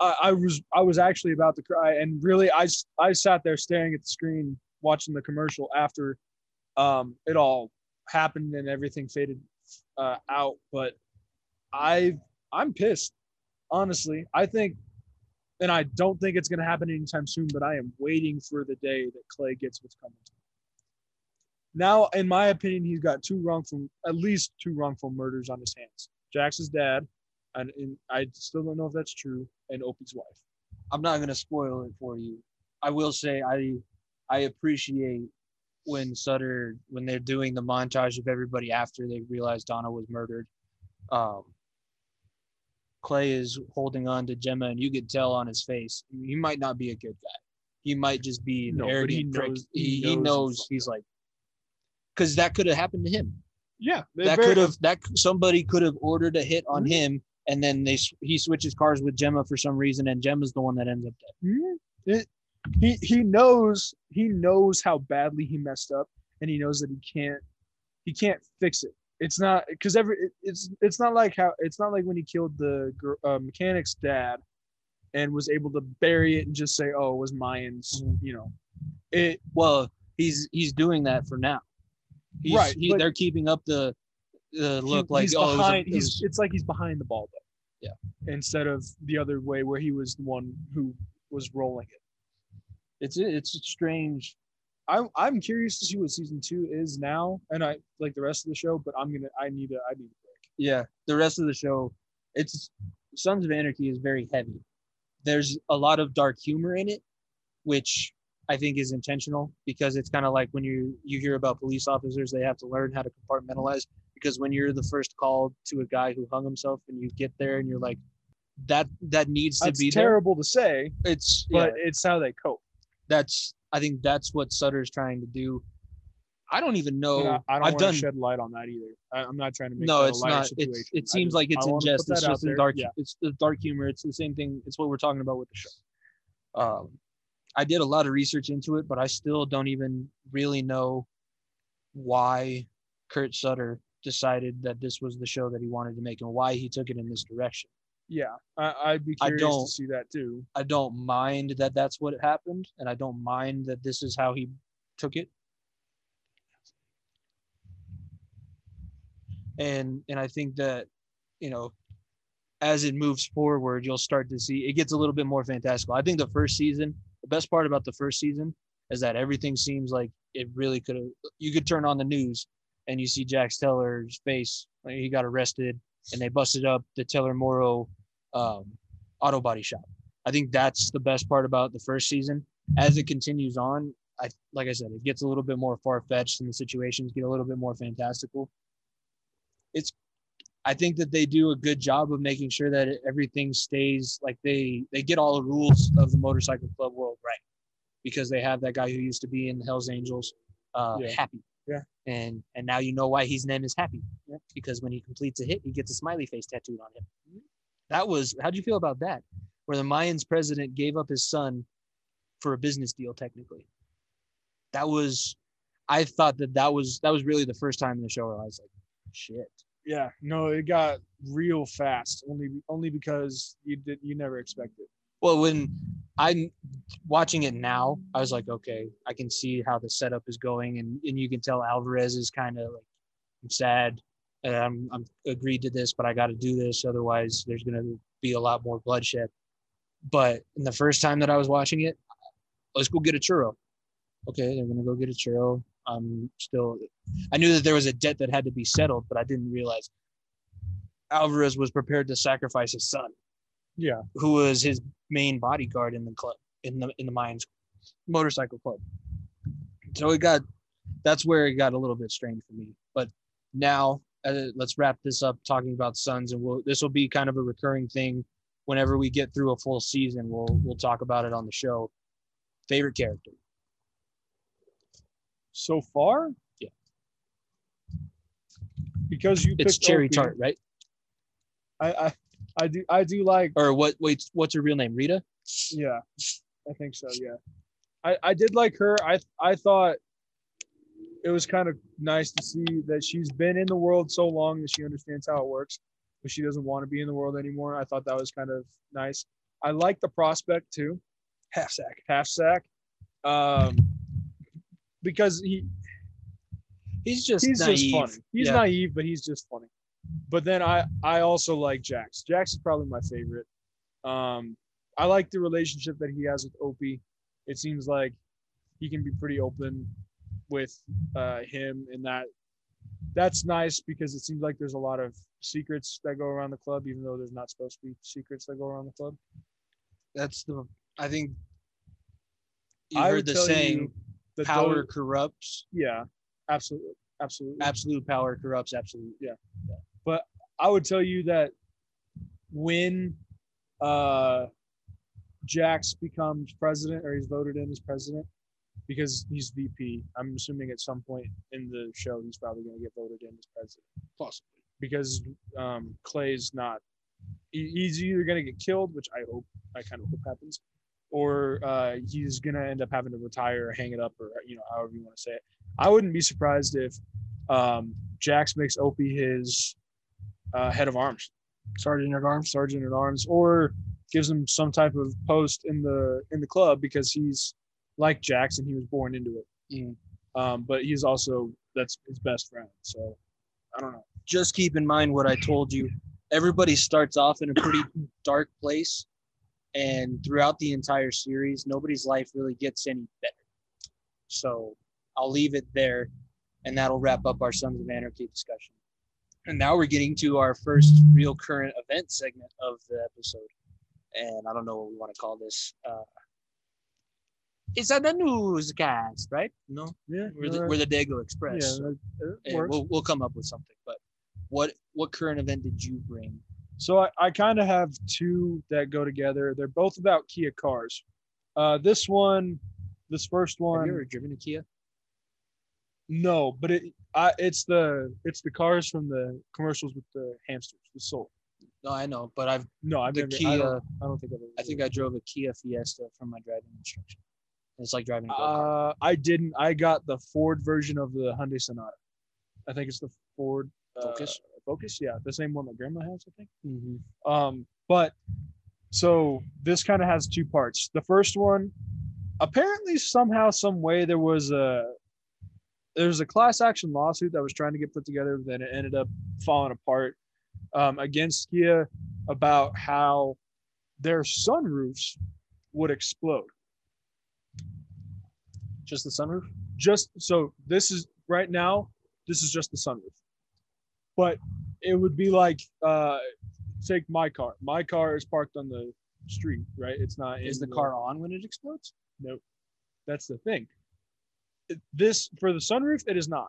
I, I was i was actually about to cry. And really I I sat there staring at the screen watching the commercial after um it all happened and everything faded uh, out. But i i'm pissed honestly. I think and i don't think it's going to happen anytime soon but i am waiting for the day that clay gets what's coming to him now in my opinion he's got two wrongful at least two wrongful murders on his hands. Jax's dad and, and i still don't know if that's true and opie's wife
I'm not gonna spoil it for you. I will say I I appreciate when Sutter when they're doing the montage of everybody after they realize Donna was murdered. Um, Clay is holding on to Gemma, and you could tell on his face he might not be a good guy. He might just be an
No,
arrogant prick.
knows-
He,
he
he
knows
knows,
he's
like, because that could have happened to him.
yeah
that could have that somebody could have ordered a hit on
Mhm.
him, and then they he switches cars with Gemma for some reason, and Gemma's the one that ends up dead.
Mhm. It- he he knows he knows how badly he messed up and he knows that he can't he can't fix it it's not because every it- it's it's not like how it's not like when he killed the uh, mechanic's dad and was able to bury it and just say oh it was mayans
Mhm.
you know it
Well, he's he's doing that for now. He's,
Right,
he-
but-
they're keeping up the Uh, the look
he-
like
he's
oh, it was a-
behind
it
he's it's like he's behind the ball though
Yeah.
instead of the other way where he was the one who was rolling it. It's it's strange. I'm I'm curious to see what season two is now, and I like the rest of the show. But I'm gonna I need a I need a break.
Yeah, the rest of the show, it's Sons of Anarchy is very heavy. There's a lot of dark humor in it, which I think is intentional because it's kind of like when you you hear about police officers, they have to learn how to compartmentalize. Because when you're the first call to a guy who hung himself, and you get there and you're like, that that needs to
That's
be there.
terrible to say,
It's
but
yeah,
it's how they cope.
that's I think that's what Sutter's trying to do. I don't even know.
And I, I don't want
done
to shed light on that either. I, I'm not trying to make
no, it's not.
situation.
It's, it seems
just-
like it's
I
in jest. It's just in dark.
Yeah.
It's the dark humor. It's the same thing. It's what we're talking about with the show. Um, I did a lot of research into it, but I still don't even really know why Kurt Sutter decided that this was the show that he wanted to make and why he took it in this direction.
Yeah, I, I'd be
I
curious
don't-
to see that too.
I don't mind that that's what happened, and I don't mind that this is how he took it. And and I think that you know, as it moves forward, you'll start to see it gets a little bit more fantastical. I think the first season, the best part about the first season is that everything seems like it really could have. You could turn on the news and you see Jax Teller's face. Like he got arrested, and they busted up the Teller-Morrow um, auto body shop. I think that's the best part about the first season. As it continues on, I like I said, it gets a little bit more far fetched, and the situations get a little bit more fantastical. It's, I think that they do a good job of making sure that everything stays like they they get all the rules of the motorcycle club world right, because they have that guy who used to be in the Hell's Angels, uh,
Yeah.
Happy.
Yeah.
And and now you know why his name is Happy, because when he completes a hit, he gets a smiley face tattooed on him. Mm-hmm. That was how'd you feel about that? Where the Mayans president gave up his son for a business deal, technically. That was, I thought that that was that was really the first time in the show where I was like, shit.
Yeah, no, it got real fast. Only only because you did you never expected.
Well, when I'm watching it now, I was like, okay, I can see how the setup is going, and and you can tell Alvarez is kind of like, I'm sad. I'm I'm agreed to this, but I got to do this, otherwise there's gonna be a lot more bloodshed. But in the first time that I was watching it, let's go get a churro. Okay, they're gonna go get a churro. I'm still. I knew that there was a debt that had to be settled, but I didn't realize Alvarez was prepared to sacrifice his son
Yeah,
who was his main bodyguard in the club in the in the Mayans motorcycle club. So it got that's where it got a little bit strange for me. But now uh, let's wrap this up talking about Sons, and we'll this will be kind of a recurring thing. Whenever we get through a full season, we'll we'll talk about it on the show. Favorite character?
so far.
Yeah.
Because you
It's Cherry
Opie,
Tart, right?
I, I I do I do like
Or what? Wait, what's her real name? Rita?
Yeah, I think so. Yeah, I I did like her. I I thought it was kind of nice to see that she's been in the world so long that she understands how it works, but she doesn't want to be in the world anymore. I thought that was kind of nice. I like the prospect too, half sack, half sack, um, because he
He's just
he's
naive.
just funny. He's
Yeah.
naive, but he's just funny. But then I I also like Jax. Jax is probably my favorite. Um, I like the relationship that he has with Opie. It seems like he can be pretty open with uh, him, and that that's nice because it seems like there's a lot of secrets that go around the club, even though there's not supposed to be secrets that go around the club.
That's the. I think you
I
heard the saying, "Power
those-
corrupts."
yeah, absolutely, absolutely.
Absolute power corrupts absolute.
I would tell you that when uh, Jax becomes president or he's voted in as president, because he's VP, I'm assuming at some point in the show he's probably going to get voted in as president.
Possibly.
Because um, Clay's not, he- he's either going to get killed, which I hope, I kind of hope happens, or uh, he's going to end up having to retire or hang it up or, you know, however you want to say it. I wouldn't be surprised if um, Jax makes Opie his uh, head of arms, sergeant at arms, sergeant at arms, or gives him some type of post in the in the club because he's like Jackson. He was born into it,
Mm.
um, but he's also that's his best friend. So I don't know.
Just keep in mind what I told you everybody starts off in a pretty dark place, and throughout the entire series, nobody's life really gets any better. So I'll leave it there, and that'll wrap up our Sons of Anarchy discussion. And now we're getting to our first real current event segment of the episode, and I don't know what we want to call this. Uh, it's a the newscast, right? No,
Yeah,
we're the,
uh,
we're the Daygo
yeah,
Express.
that, that
we'll, we'll come up with something. But what what current event did you bring?
So I, I kind of have two that go together. They're both about Kia cars. Uh, this one, this first one.
Have
one,
you ever driven a Kia?
No, but it I, it's the it's the cars from the commercials with the hamsters, the soul.
No, I know, but I've
No, I've
the
never. I
Kia.
don't, I don't think I've ever.
I think I drove a Kia Fiesta from my driving instruction. It's like driving a go-kart.
Uh, I didn't. I got the Ford version of the Hyundai Sonata. I think it's the Ford uh,
Focus?
Focus, yeah, the same one that Grandma has, I think.
Mhm.
Um, but so this kind of has two parts. The first one, apparently somehow, some way, there was a there was a class action lawsuit that was trying to get put together, then it ended up falling apart um, against Kia about how their sunroofs would explode.
Just the sunroof?
just so this is right now this is just the sunroof but it would be like uh take my car my car is parked on the street right it's not
Is
in
the car on when it explodes? No.
That's the thing this for the sunroof it is not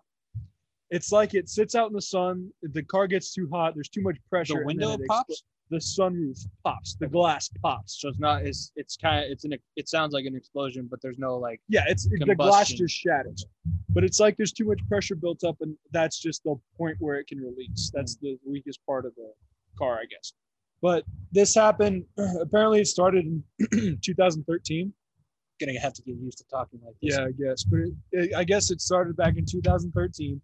it's like it sits out in the sun the car gets too hot there's too much pressure
The window pops.
explo- the sunroof pops the glass pops
So it's not. It's it's kind of. It's an. It sounds like an explosion, but there's no like.
Yeah, it's the glass just shatters. But it's like there's too much pressure built up, and that's just the point where it can release. That's the weakest part of the car, I guess. But this happened. Apparently, it started in 2013.
Gonna have to get used to talking like this.
Yeah, I guess. But it, it, I guess it started back in 2013,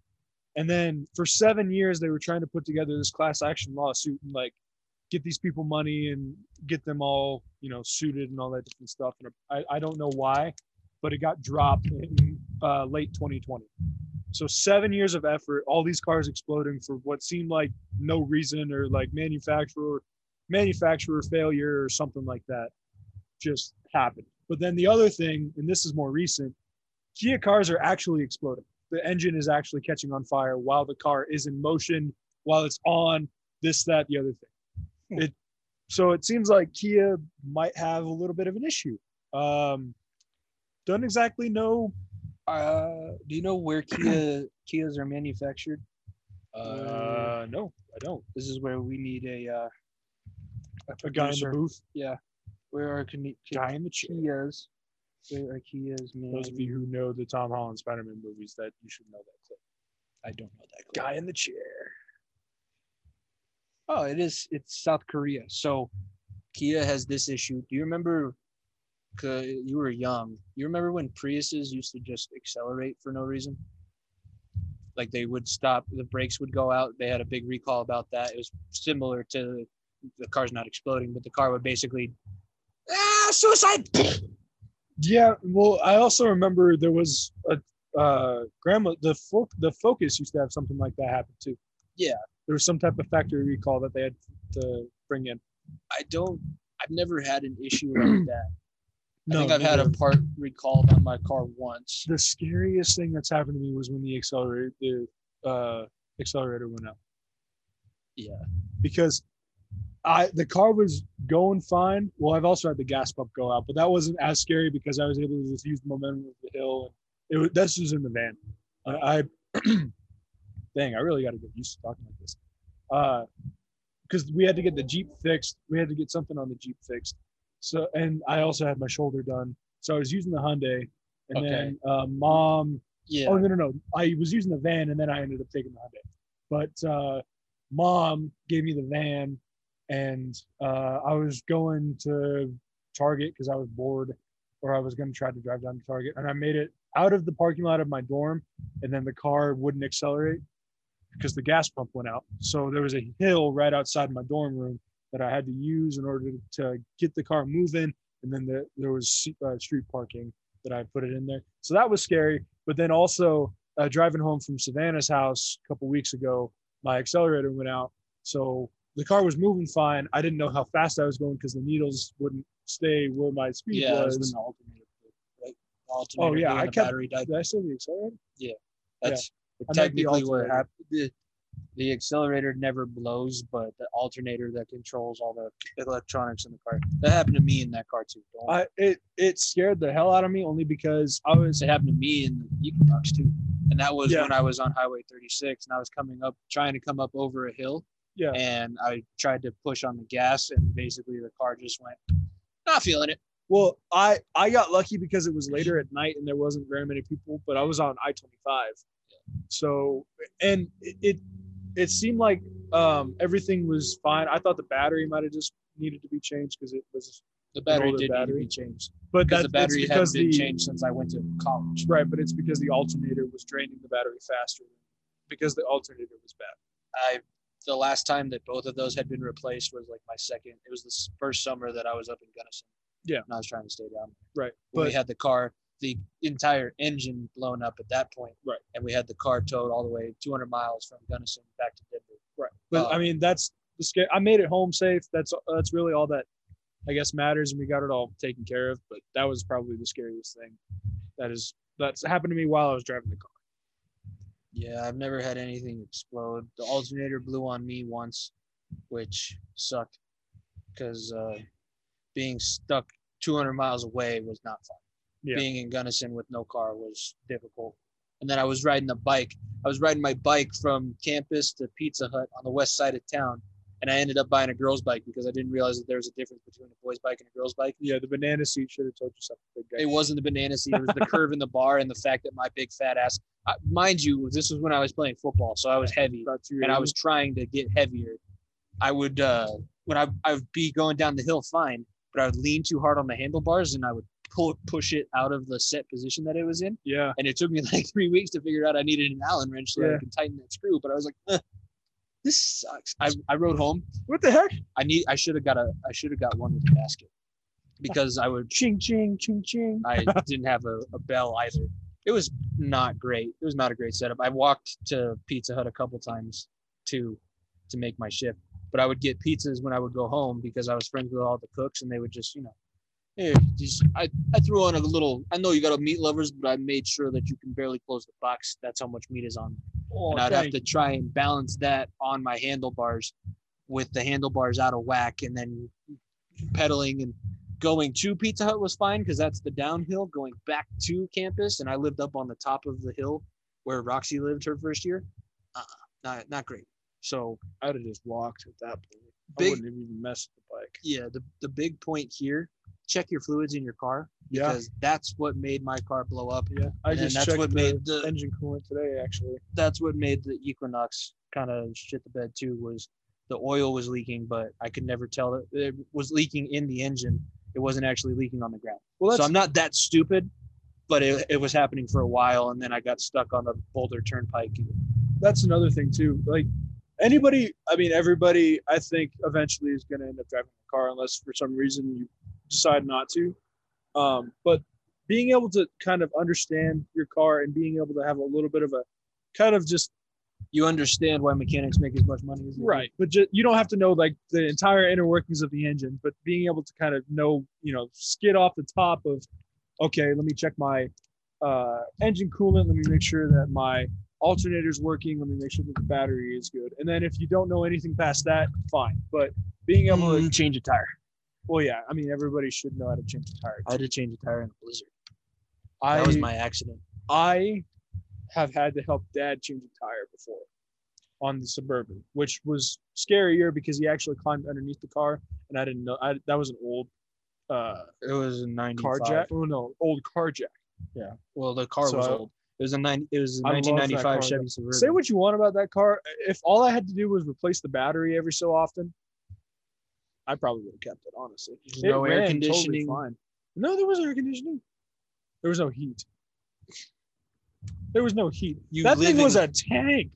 and then for seven years they were trying to put together this class action lawsuit and like get these people money and get them all you know suited and all that different stuff. And I, I don't know why, but it got dropped in uh, late 2020. So seven years of effort, all these cars exploding for what seemed like no reason or like manufacturer manufacturer failure or something like that just happened. But then the other thing, and this is more recent, Kia cars are actually exploding. The engine is actually catching on fire while the car is in motion, while it's on, this, that, the other thing.
Hmm.
It so it seems like Kia might have a little bit of an issue. Um, don't exactly know.
Uh, do you know where Kia Kias are manufactured?
Uh, no, I don't.
This is where we need a uh,
A guy in the booth,
Yeah. Where are
in the chair.
Kias? Where are Kias
Those of you who know the Tom Holland Spider-Man movies, that you should know that clip.
I don't know that. clip.
Guy in the chair.
Oh, it is. It's South Korea. So Kia has this issue. Do you remember? You were young. You remember when Priuses used to just accelerate for no reason? Like they would stop, the brakes would go out. They had a big recall about that. It was similar to the car's not exploding, but the car would basically suicide.
Yeah, well, I also remember there was a uh, grandma. The fo- the Focus used to have something like that happen too.
Yeah.
there was some type of factory recall that they had to bring in.
I don't. I've never had an issue like that. I
No,
think I've had a part recalled on my car once.
The scariest thing that's happened to me was when the accelerator the uh, accelerator went out
Yeah.
because I the car was going fine. Well, I've also had the gas pump go out, but that wasn't as scary because I was able to just use the momentum of the hill. It was this was in the van. I, I dang, I really got to get used to talking like this. Uh, because we had to get the Jeep fixed. We had to get something on the Jeep fixed. So, and I also had my shoulder done. So I was using the Hyundai, and
Okay.
then uh, mom.
Yeah.
Oh no no no! I was using the van, and then I ended up taking the Hyundai. But uh, mom gave me the van, and uh, I was going to Target because I was bored, or I was going to try to drive down to Target, and I made it out of the parking lot of my dorm, and then the car wouldn't accelerate because the gas pump went out. So there was a hill right outside my dorm room that I had to use in order to get the car moving, and then the, there was uh, street parking that I put it in there. So that was scary. But then also uh, driving home from Savannah's house a couple weeks ago, my accelerator went out. So the car was moving fine. I didn't know how fast I was going because the needles wouldn't stay where my speed
Yeah,
was.
was the alternator, right? Oh, alternator
Oh, yeah, I kept-
battery died.
Did I say the accelerator? Yeah, that's the
technically what happened. The, the accelerator never blows, but the alternator that controls all the electronics in the car. That happened to me in that car too.
I it it scared the hell out of me only because I was
it happened to me in the Equinox too. And that was
Yeah.
when I was on Highway 36 and I was coming up, trying to come up over a hill.
Yeah.
And I tried to push on the gas, and basically the car just went, not feeling it.
well I I got lucky because it was later at night and there wasn't very many people, but I was on I twenty five, so and it, it it seemed like um everything was fine. I thought the battery might have just needed to be changed because it was
The battery did need to
battery.
be changed
but
because
that,
the battery hadn't been
the,
changed since I went to college.
right, but it's because the alternator was draining the battery faster because the alternator was bad.
I the last time that both of those had been replaced was like my second. It was the first summer that I was up in Gunnison.
Yeah.
And I was trying to stay down.
Right, but
we had the car, the entire engine blown up at that point.
Right.
And we had the car towed all the way 200 miles from Gunnison back to Denver.
Right. But
Uh,
I mean, that's the scare. I made it home safe. That's that's really all that I guess matters, and we got it all taken care of. But that was probably the scariest thing. That is that's happened to me while I was driving the car.
Yeah, I've never had anything explode. The alternator blew on me once, which sucked because uh, being stuck 200 miles away was not fun.
Yeah.
Being in Gunnison with no car was difficult. And then I was riding a bike. I was riding my bike from campus to Pizza Hut on the west side of town. And I ended up buying a girl's bike because I didn't realize that there was a difference between a boy's bike and a girl's bike.
Yeah, the banana seat should have told you something, big guy.
It wasn't the banana seat. It was the curve in the bar and the fact that my big fat ass. Uh, mind you, this was when I was playing football, so I was heavy and I was trying to get heavier. I would uh, when I I would be going down the hill fine, but I would lean too hard on the handlebars and I would pull push it out of the set position that it was in.
Yeah,
And it took me like three weeks to figure out I needed an Allen wrench so
Yeah.
I could tighten that screw. But I was like, "Ugh, this sucks. I, I rode home.
what the heck?
I need I should have got a I should have got one with a basket because I would
Ching ching ching ching.
I didn't have a, a bell either. It was not great. It was not a great setup. I walked to Pizza Hut a couple times to to make my shift, but I would get pizzas when I would go home because I was friends with all the cooks, and they would just you know, hey, just I I threw on a little. I know you got a meat lovers, but I made sure that you can barely close the box. That's how much meat is on.
Oh,
and I'd have to try and balance that on my handlebars with the handlebars out of whack and then pedaling and going to Pizza Hut was fine because that's the downhill. Going back to campus, and I lived up on the top of the hill where Roxy lived her first year. Uh, not not great. So
I'd have just walked at that point. I wouldn't have even messed with the bike.
yeah, the the big point here: check your fluids in your car
Yeah,
because that's what made my car blow up.
yeah. I
and
just
that's
checked
what
the
made the-
engine coolant today, actually.
That's what made the Equinox kind of shit the bed too. Was the oil was leaking, but I could never tell that it was leaking in the engine. It wasn't actually leaking on the ground.
Well,
so I'm not that stupid, but it, it was happening for a while, and then I got stuck on the Boulder Turnpike.
that's another thing too. Like anybody, I mean, everybody, I think eventually is going to end up driving a car unless for some reason you decide not to. Um, but being able to kind of understand your car and being able to have a little bit of a kind of just
You understand why mechanics make as much money as they do.
right, but just, you don't have to know like the entire inner workings of the engine, but being able to kind of know, you know, skid off the top of, okay, let me check my uh, engine coolant. Let me make sure that my alternator's working. Let me make sure that the battery is good. And then if you don't know anything past that, fine. But being able to,
Mm, change a tire.
Well, yeah, I mean, everybody should know how to change a tire.
I had to change a tire in a blizzard.
I,
That was my accident.
I have had to help dad change a tire before on the suburban, which was scarier because he actually climbed underneath the car, and I didn't know. I, that was an old uh,
It was a 95.
car jack. Oh no, old car jack. Yeah.
Well, the car
So
was
I-
old. It was a 90, It was a
that
1995
car,
Chevy. Suburban.
Say what you want about that car. If all I had to do was replace the battery every so often, I probably would have kept it. Honestly, It
no air
totally
conditioning.
fine. No, there was air conditioning. There was no heat. There was no heat.
You
that thing
live
was a tank.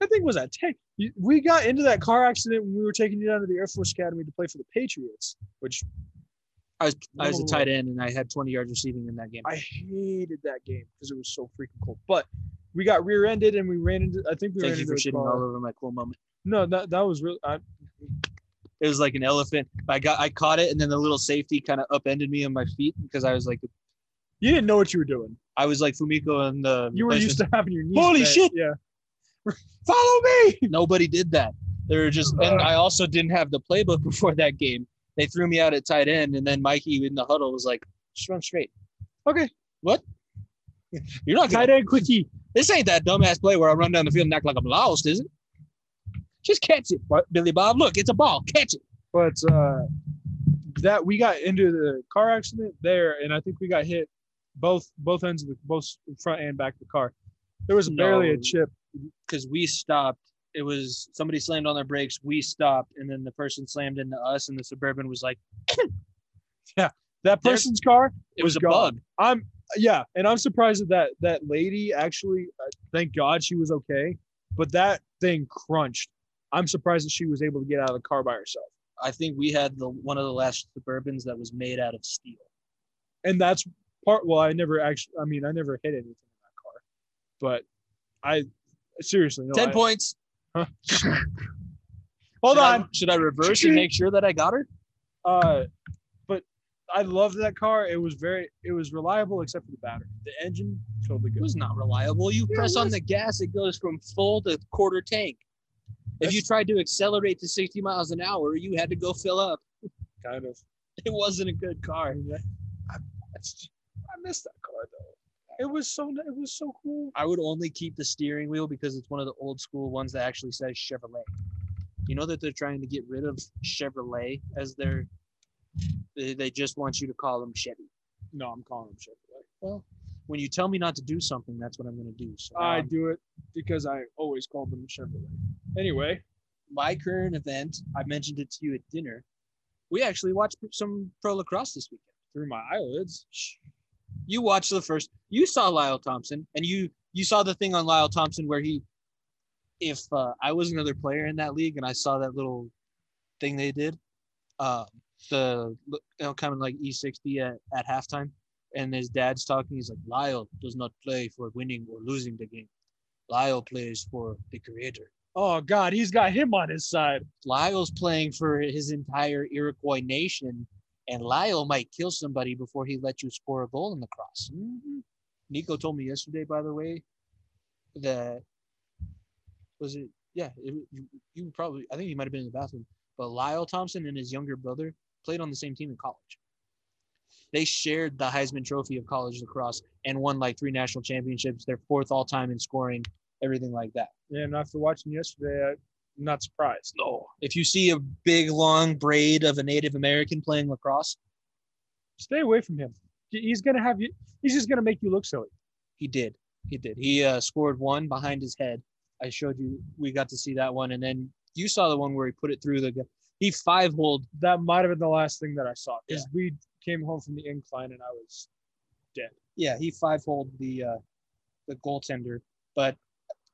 That thing was a tank. We got into that car accident when we were taking you down to the Air Force Academy to play for the Patriots, which
I was, I was a tight end and I had 20 yards receiving in that game.
I hated that game because it was so freaking cold. But we got rear-ended and we ran into. I think we
Thank
ran
you
into
for shitting
car.
all over my cool moment.
No, that that was really. I,
It was like an elephant. I got I caught it, and then the little safety kind of upended me on my feet because I was like
You didn't know what you were doing.
I was like Fumiko and the
You were used to having your knees.
Holy
bent.
shit.
Yeah. Follow me.
Nobody did that. They were just, and I also didn't have the playbook before that game. They threw me out at tight end, and then Mikey in the huddle was like, "Just run straight."
Okay.
What? You're not
Tight
gonna.
end quickie.
This ain't that dumbass play where I run down the field and act like I'm lost, is it? Just catch it, Billy Bob. Look, it's a ball. Catch it.
But uh, that we got into the car accident there, and I think we got hit both both ends of the both front and back of the car. There was barely a chip.
Because we stopped. It was somebody slammed on their brakes. We stopped, and then the person slammed into us, and the suburban was like,
"Yeah,
That
person's car.
"It was a
gone.
bug."
I'm yeah, and I'm surprised that that, that lady actually. Uh, thank God she was okay, but that thing crunched. I'm surprised that she was able to get out of the car by herself.
I think we had the one of the last Suburbans that was made out of steel.
and that's part well i never actually i mean i never hit anything in that car but i seriously no,
Ten
I-
points.
hold
Should I-
on
should I reverse and make sure that I got her?
uh but i loved that car it was very it was reliable except for the battery the engine totally good.
It was not reliable. You
Yeah,
press on the gas, it goes from full to quarter tank. If you tried to accelerate to 60 miles an hour, you had to go fill up.
kind of
It wasn't a good car.
I, I missed that car though it was so it was so cool
I would only keep the steering wheel because it's one of the old school ones that actually says Chevrolet. You know that they're trying to get rid of Chevrolet as their. They, they just want you to call them Chevy.
no i'm calling them Chevrolet.
Well, when you tell me not to do something, that's what I'm going to do. So
i
um,
do it because i always called them Chevrolet anyway
my current event, I mentioned it to you at dinner. We actually watched some pro lacrosse this weekend.
through my eyelids
You watched the first. You saw Lyle Thompson, and you you saw the thing on Lyle Thompson where he, if uh, I was another player in that league and I saw that little thing they did, uh, the you know, kind of like E60 at, at halftime, and his dad's talking. He's like, Lyle does not play for winning or losing the game. Lyle plays for the creator.
oh god he's got him on his side
Lyle's playing for his entire Iroquois nation, and Lyle might kill somebody before he lets you score a goal in the cross. Mm-hmm. Nico told me yesterday, by the way, that was it. Yeah, it, you, you probably. I think he might have been in the bathroom. But Lyle Thompson and his younger brother played on the same team in college. They shared the Heisman Trophy of college lacrosse and won like three national championships. They're fourth all time in scoring, everything like that.
Yeah, and after watching yesterday, I'm not surprised.
No. If you see a big long braid of a Native American playing lacrosse,
Stay away from him. He's gonna have you. He's just gonna make you look silly.
he did. He did. He uh, scored one behind his head. I showed you. We got to see that one, and then you saw the one where he put it through the. He five holed.
That might have been the last thing that I saw because we came home from the incline and I was dead.
Yeah, he five holed the uh, the goaltender. But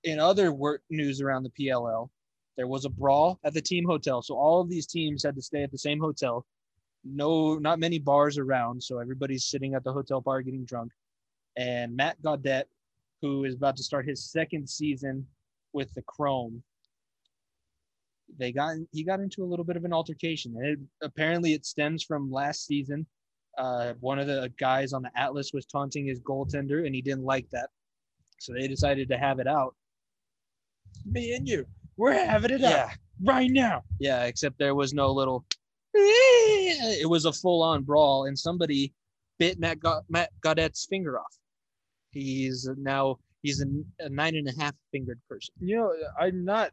in other work news around the PLL, there was a brawl at the team hotel. So all of these teams had to stay at the same hotel. No, not many bars around. So everybody's sitting at the hotel bar getting drunk. And Matt Gaudette, who is about to start his second season with the Chrome, they got he got into a little bit of an altercation. And it, apparently, it stems from last season. Uh, one of the guys on the Atlas was taunting his goaltender, and he didn't like that. So they decided to have it out.
me and you. We're having it out right now.
Yeah, except there was no little. It was a full-on brawl, and somebody bit Matt, Ga- Matt Gaudette's finger off. He's now he's a, a nine and a half fingered person.
You know, I'm not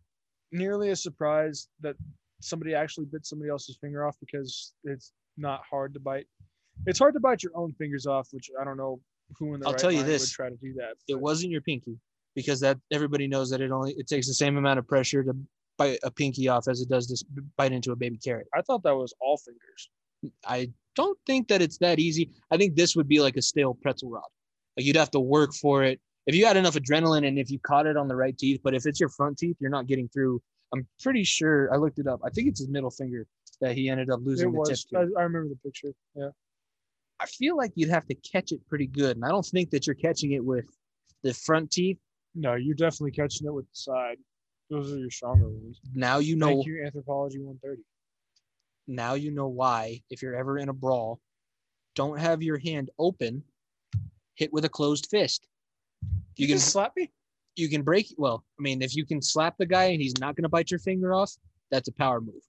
nearly as surprised that somebody actually bit somebody else's finger off because it's not hard to bite. It's hard to bite your own fingers off, which I don't know who in the
I'll
right
tell you this.
would try to do that.
It wasn't your pinky because that everybody knows that it only it takes the same amount of pressure to bite a pinky off as it does to bite into a baby carrot.
I thought that was all fingers.
I don't think that it's that easy. I think this would be like a stale pretzel rod. Like you'd have to work for it. If you had enough adrenaline and if you caught it on the right teeth, but if it's your front teeth, you're not getting through. I'm pretty sure I looked it up. I think it's his middle finger that he ended up
It
losing the
was.
tip
I,
to.
I remember the picture. Yeah.
I feel like you'd have to catch it pretty good. And I don't think that you're catching it with the front teeth.
No, you're definitely catching it with the side. Those are your stronger ones.
Now you know
Thank you, Anthropology 130.
now you know why. If you're ever in a brawl, don't have your hand open. Hit with a closed fist. You can
just slap me.
you can break. Well, I mean, if you can slap the guy and he's not going to bite your finger off, that's a power move.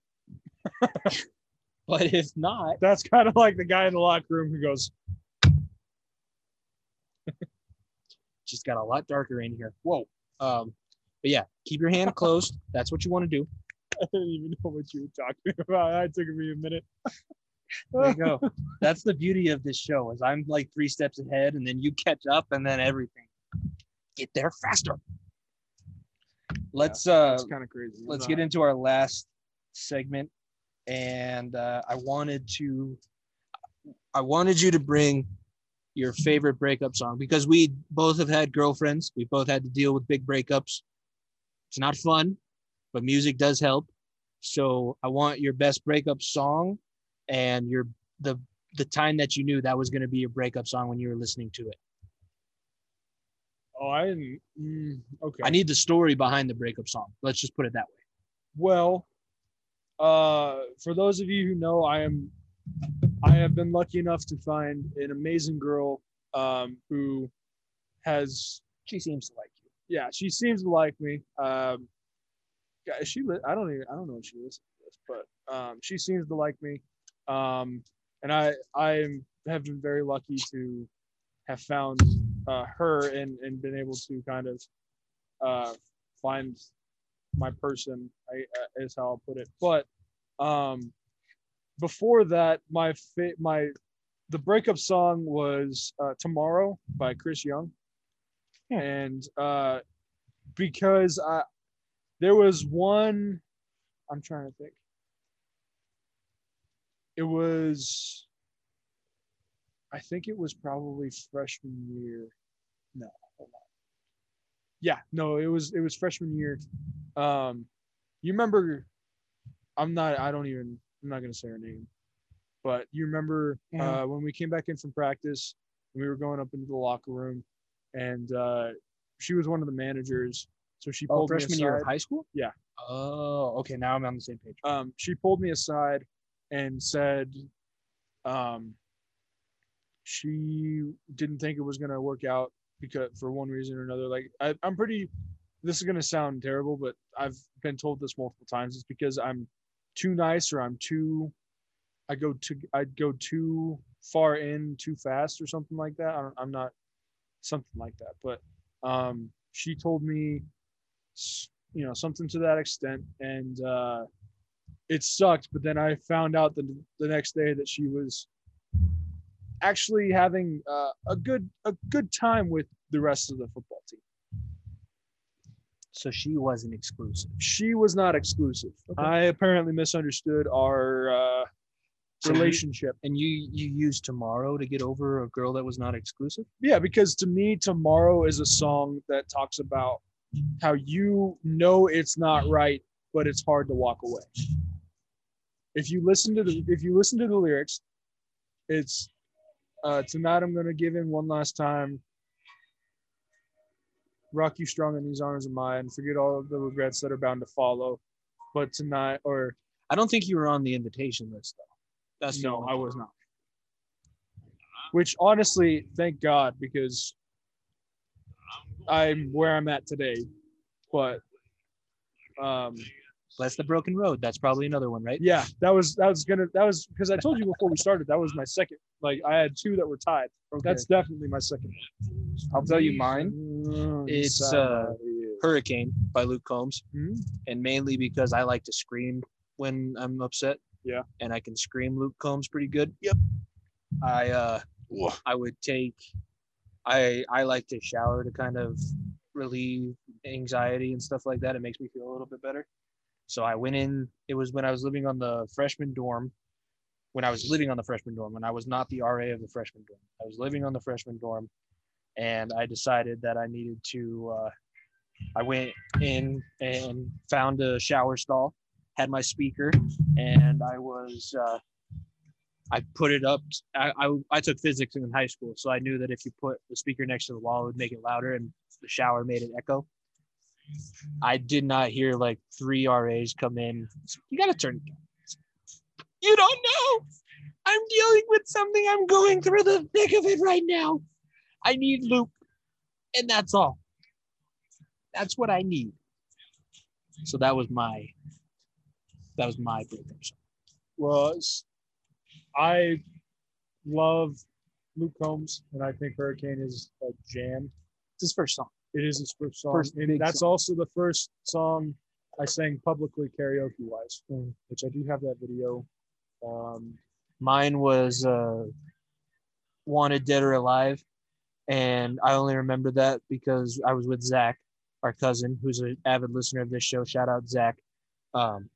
but if not,
That's kind of like the guy in the locker room who goes,
just got a lot darker in here. Whoa. Um, but yeah, keep your hand closed. That's what you want to do.
I didn't even know what you were talking about. That took me a minute.
There you go. That's the beauty of this show is I'm like three steps ahead and then you catch up and then everything. Get there faster. Let's uh
That's kind of crazy.
let's get into our last segment and uh, i wanted to i wanted you to bring your favorite breakup song because we both have had girlfriends. We both had to deal with big breakups. It's not fun but music does help. So i want your best breakup song and your the the time that you knew that was going to be your breakup song when you were listening to it.
Oh, I didn't. Mm, okay.
i need the story behind the breakup song. Let's just put it that way.
Well, uh, for those of you who know, I am, I have been lucky enough to find an amazing girl, um, who has,
she seems to like you
yeah, she seems to like me. Um, yeah, she, li- I don't even, I don't know if she listens to this, but, um, she seems to like me. Um, and I, I have been very lucky to have found, uh, her and, and been able to kind of, uh, find my person I, uh, is how I'll put it. But um, before that, my fa- my the breakup song was uh, "Tomorrow" by Chris Young, and uh, because I there was one, I'm trying to think. It was, I think it was probably freshman year. No. Yeah, no, it was it was freshman year. Um, you remember? I'm not. I don't even. I'm not gonna say her name, but you remember
Yeah.
uh, when we came back in from practice, and we were going up into the locker room, and uh, she was one of the managers. So she
oh
pulled me
freshman year of high school
Yeah.
oh okay now i'm on the same page
um, she pulled me aside and said um, she didn't think it was going to work out because for one reason or another like I, i'm pretty this is going to sound terrible but i've been told this multiple times it's because i'm too nice or i'm too i go too i go too far in too fast or something like that. I don't, i'm not something like that but um, she told me you know something to that extent and uh, it sucked but then i found out the, the next day that she was actually having uh, a good a good time with the rest of the football team.
So she wasn't exclusive.
She was not exclusive.
Okay.
i apparently misunderstood our uh,
So you-
relationship.
and you you used tomorrow to get over a girl that was not exclusive?
Yeah because to me tomorrow is a song that talks about how you know it's not right but it's hard to walk away. If you listen to the if you listen to the lyrics it's uh tonight i'm gonna give in one last time. Rock you strong in these arms of mine. Forget all of the regrets that are bound to follow. But tonight or
i don't think you were on the invitation list though. That's
no i was not. Which honestly thank god because i'm where i'm at today. But um
that's the broken road. That's probably another one right?
Yeah that was that was gonna that was because i told you before we started that was my second like i had two that were tied. That's definitely my second
i'll tell you mine. It's,
Sad
uh, hurricane by luke combs.
Mhm.
and mainly because i like to scream when i'm upset.
Yeah.
and i can scream luke combs pretty good. Yep. I uh i would take i i like to shower to kind of relieve anxiety and stuff like that. It makes me feel a little bit better. So i went in it was when i was living on the freshman dorm when i was living on the freshman dorm when i was not the ra of the freshman dorm i was living on the freshman dorm and i decided that i needed to uh, i went in and found a shower stall had my speaker and i was uh, I put it up. I, I I took physics in high school, so I knew that if you put the speaker next to the wall, it would make it louder, and the shower made it echo. I did not hear like three RAs come in. You got to turn. You don't know. I'm dealing with something. I'm going through the thick of it right now. I need Luke, and that's all. That's what I need. So that was my that was my breakup song.
was I love Luke Combs, and I think Hurricane is a jam.
It's his first song.
It is his first song,
First
and that's
song.
also the first song I sang publicly karaoke wise,
Mm.
which I do have that video. Um,
Mine was uh, Wanted Dead or Alive. And I only remember that because I was with Zach, our cousin, who's an avid listener of this show. Shout out Zach. Um,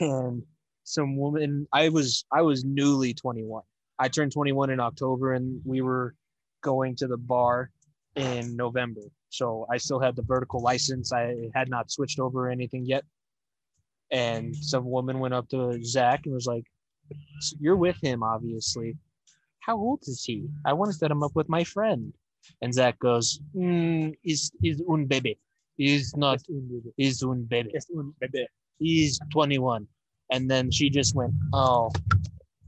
and some woman, I was I was newly 21. I turned 21 in October, and we were going to the bar in November. So I still had the vertical license. I had not switched over anything yet. And some woman went up to Zach and was like, so you're with him, obviously. How old is he? I want to set him up with my friend. And Zach goes, mm, he's, he's un baby. He's not, he's un baby. He's 21. And then she just went, oh,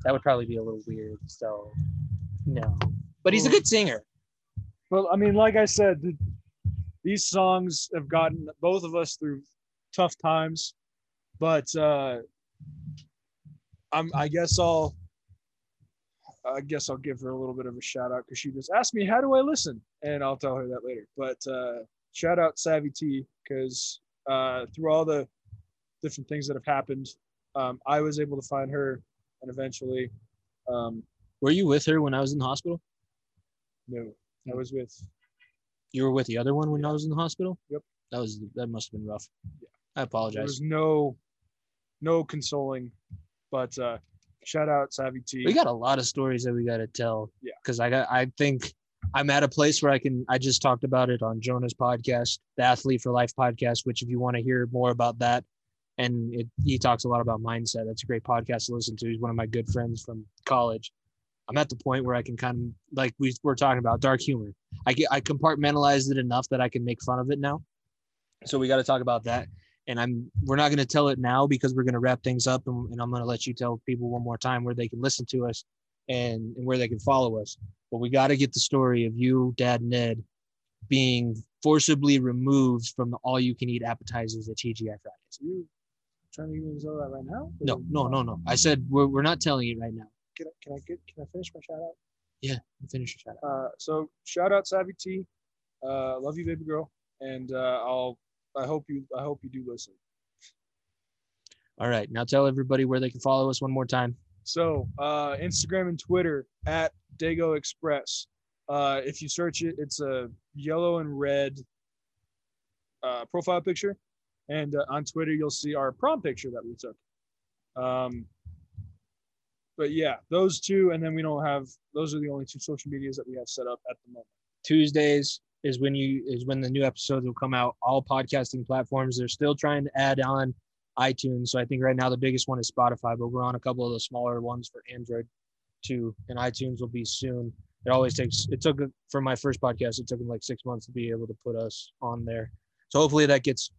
that would probably be a little weird. So, no. But he's a good singer.
Well, I mean, like I said, these songs have gotten both of us through tough times, but uh, I'm, I guess I'll, I guess I'll give her a little bit of a shout out because she just asked me, "How do I listen?" and I'll tell her that later. But uh, shout out Savvy T because uh, through all the different things that have happened, um, I was able to find her, and eventually, um,
Were you with her when I was in the hospital?
no, I was with
You were with the other one when I was in the hospital?
Yep.
That was, that must have been rough.
Yeah.
I apologize.
there was no no consoling but uh shout out savvy t.
We got a lot of stories that we got to tell.
Yeah.
because i got i think i'm at a place where i can i just talked about it on jonah's podcast the athlete for life podcast which if you want to hear more about that and it, he talks a lot about mindset. That's a great podcast to listen to. He's one of my good friends from college. I'm at the point where i can kind of like we were talking about dark humor. I get i compartmentalized it enough that i can make fun of it now. So we got to talk about that and I'm we're not going to tell it now because we're going to wrap things up and, and I'm going to let you tell people one more time where they can listen to us and, and where they can follow us. But we got to get the story of you, Dad Ned, being forcibly removed from the all you can eat appetizers at TGI Fridays.
you trying to to tell that right now
No, no, no, no. I said we're, we're not telling you right now.
can I, can I get can i finish my shout out Yeah,
Finish your shout out.
uh so shout out savvy t uh love you baby girl and uh i'll i hope you i hope you do listen
All right. Now tell everybody where they can follow us one more time.
so uh instagram and twitter at Daygo Express uh if you search it it's a yellow and red uh profile picture and uh, on twitter you'll see our prom picture that we took um but yeah those two and then we don't have those are the only two social medias that we have set up at the moment
Tuesdays is when you is when the new episodes will come out. All podcasting platforms. They're still trying to add on iTunes. So I think right now the biggest one is Spotify, but we're on a couple of the smaller ones for Android too. And iTunes will be soon. It always takes it took for my first podcast, it took them like six months to be able to put us on there. So hopefully that gets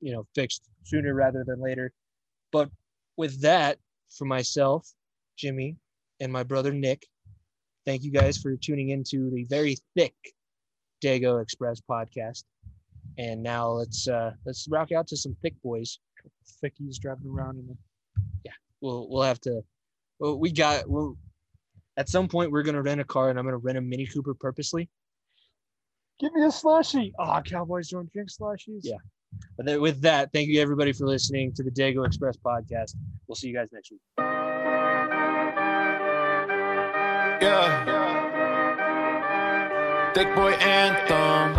you know fixed sooner rather than later. But with that, for myself, Jimmy, and my brother Nick, thank you guys for tuning into the very thick Daygo Express podcast. And now let's uh let's rock out to some thick boys.
thickies driving around in the
We'll we'll have to well we got we'll at some point we're gonna rent a car and I'm gonna rent a Mini Cooper purposely.
give me a slushy oh cowboys don't drink slushies
Yeah. But then with that, thank you everybody for listening to the Daygo Express podcast. We'll see you guys next week.
Yeah. Thick boy anthem.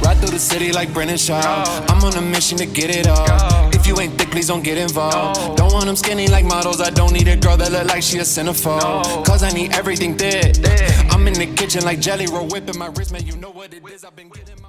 Ride through the city like Brennan Shaw. I'm on a mission to get it all. If you ain't thick, please don't get involved. Don't want them skinny like models. I don't need a girl that look like she a centerfold. Cause I need everything thick. I'm in the kitchen like jelly roll whipping my wrist, man. You know what it is. I've been getting.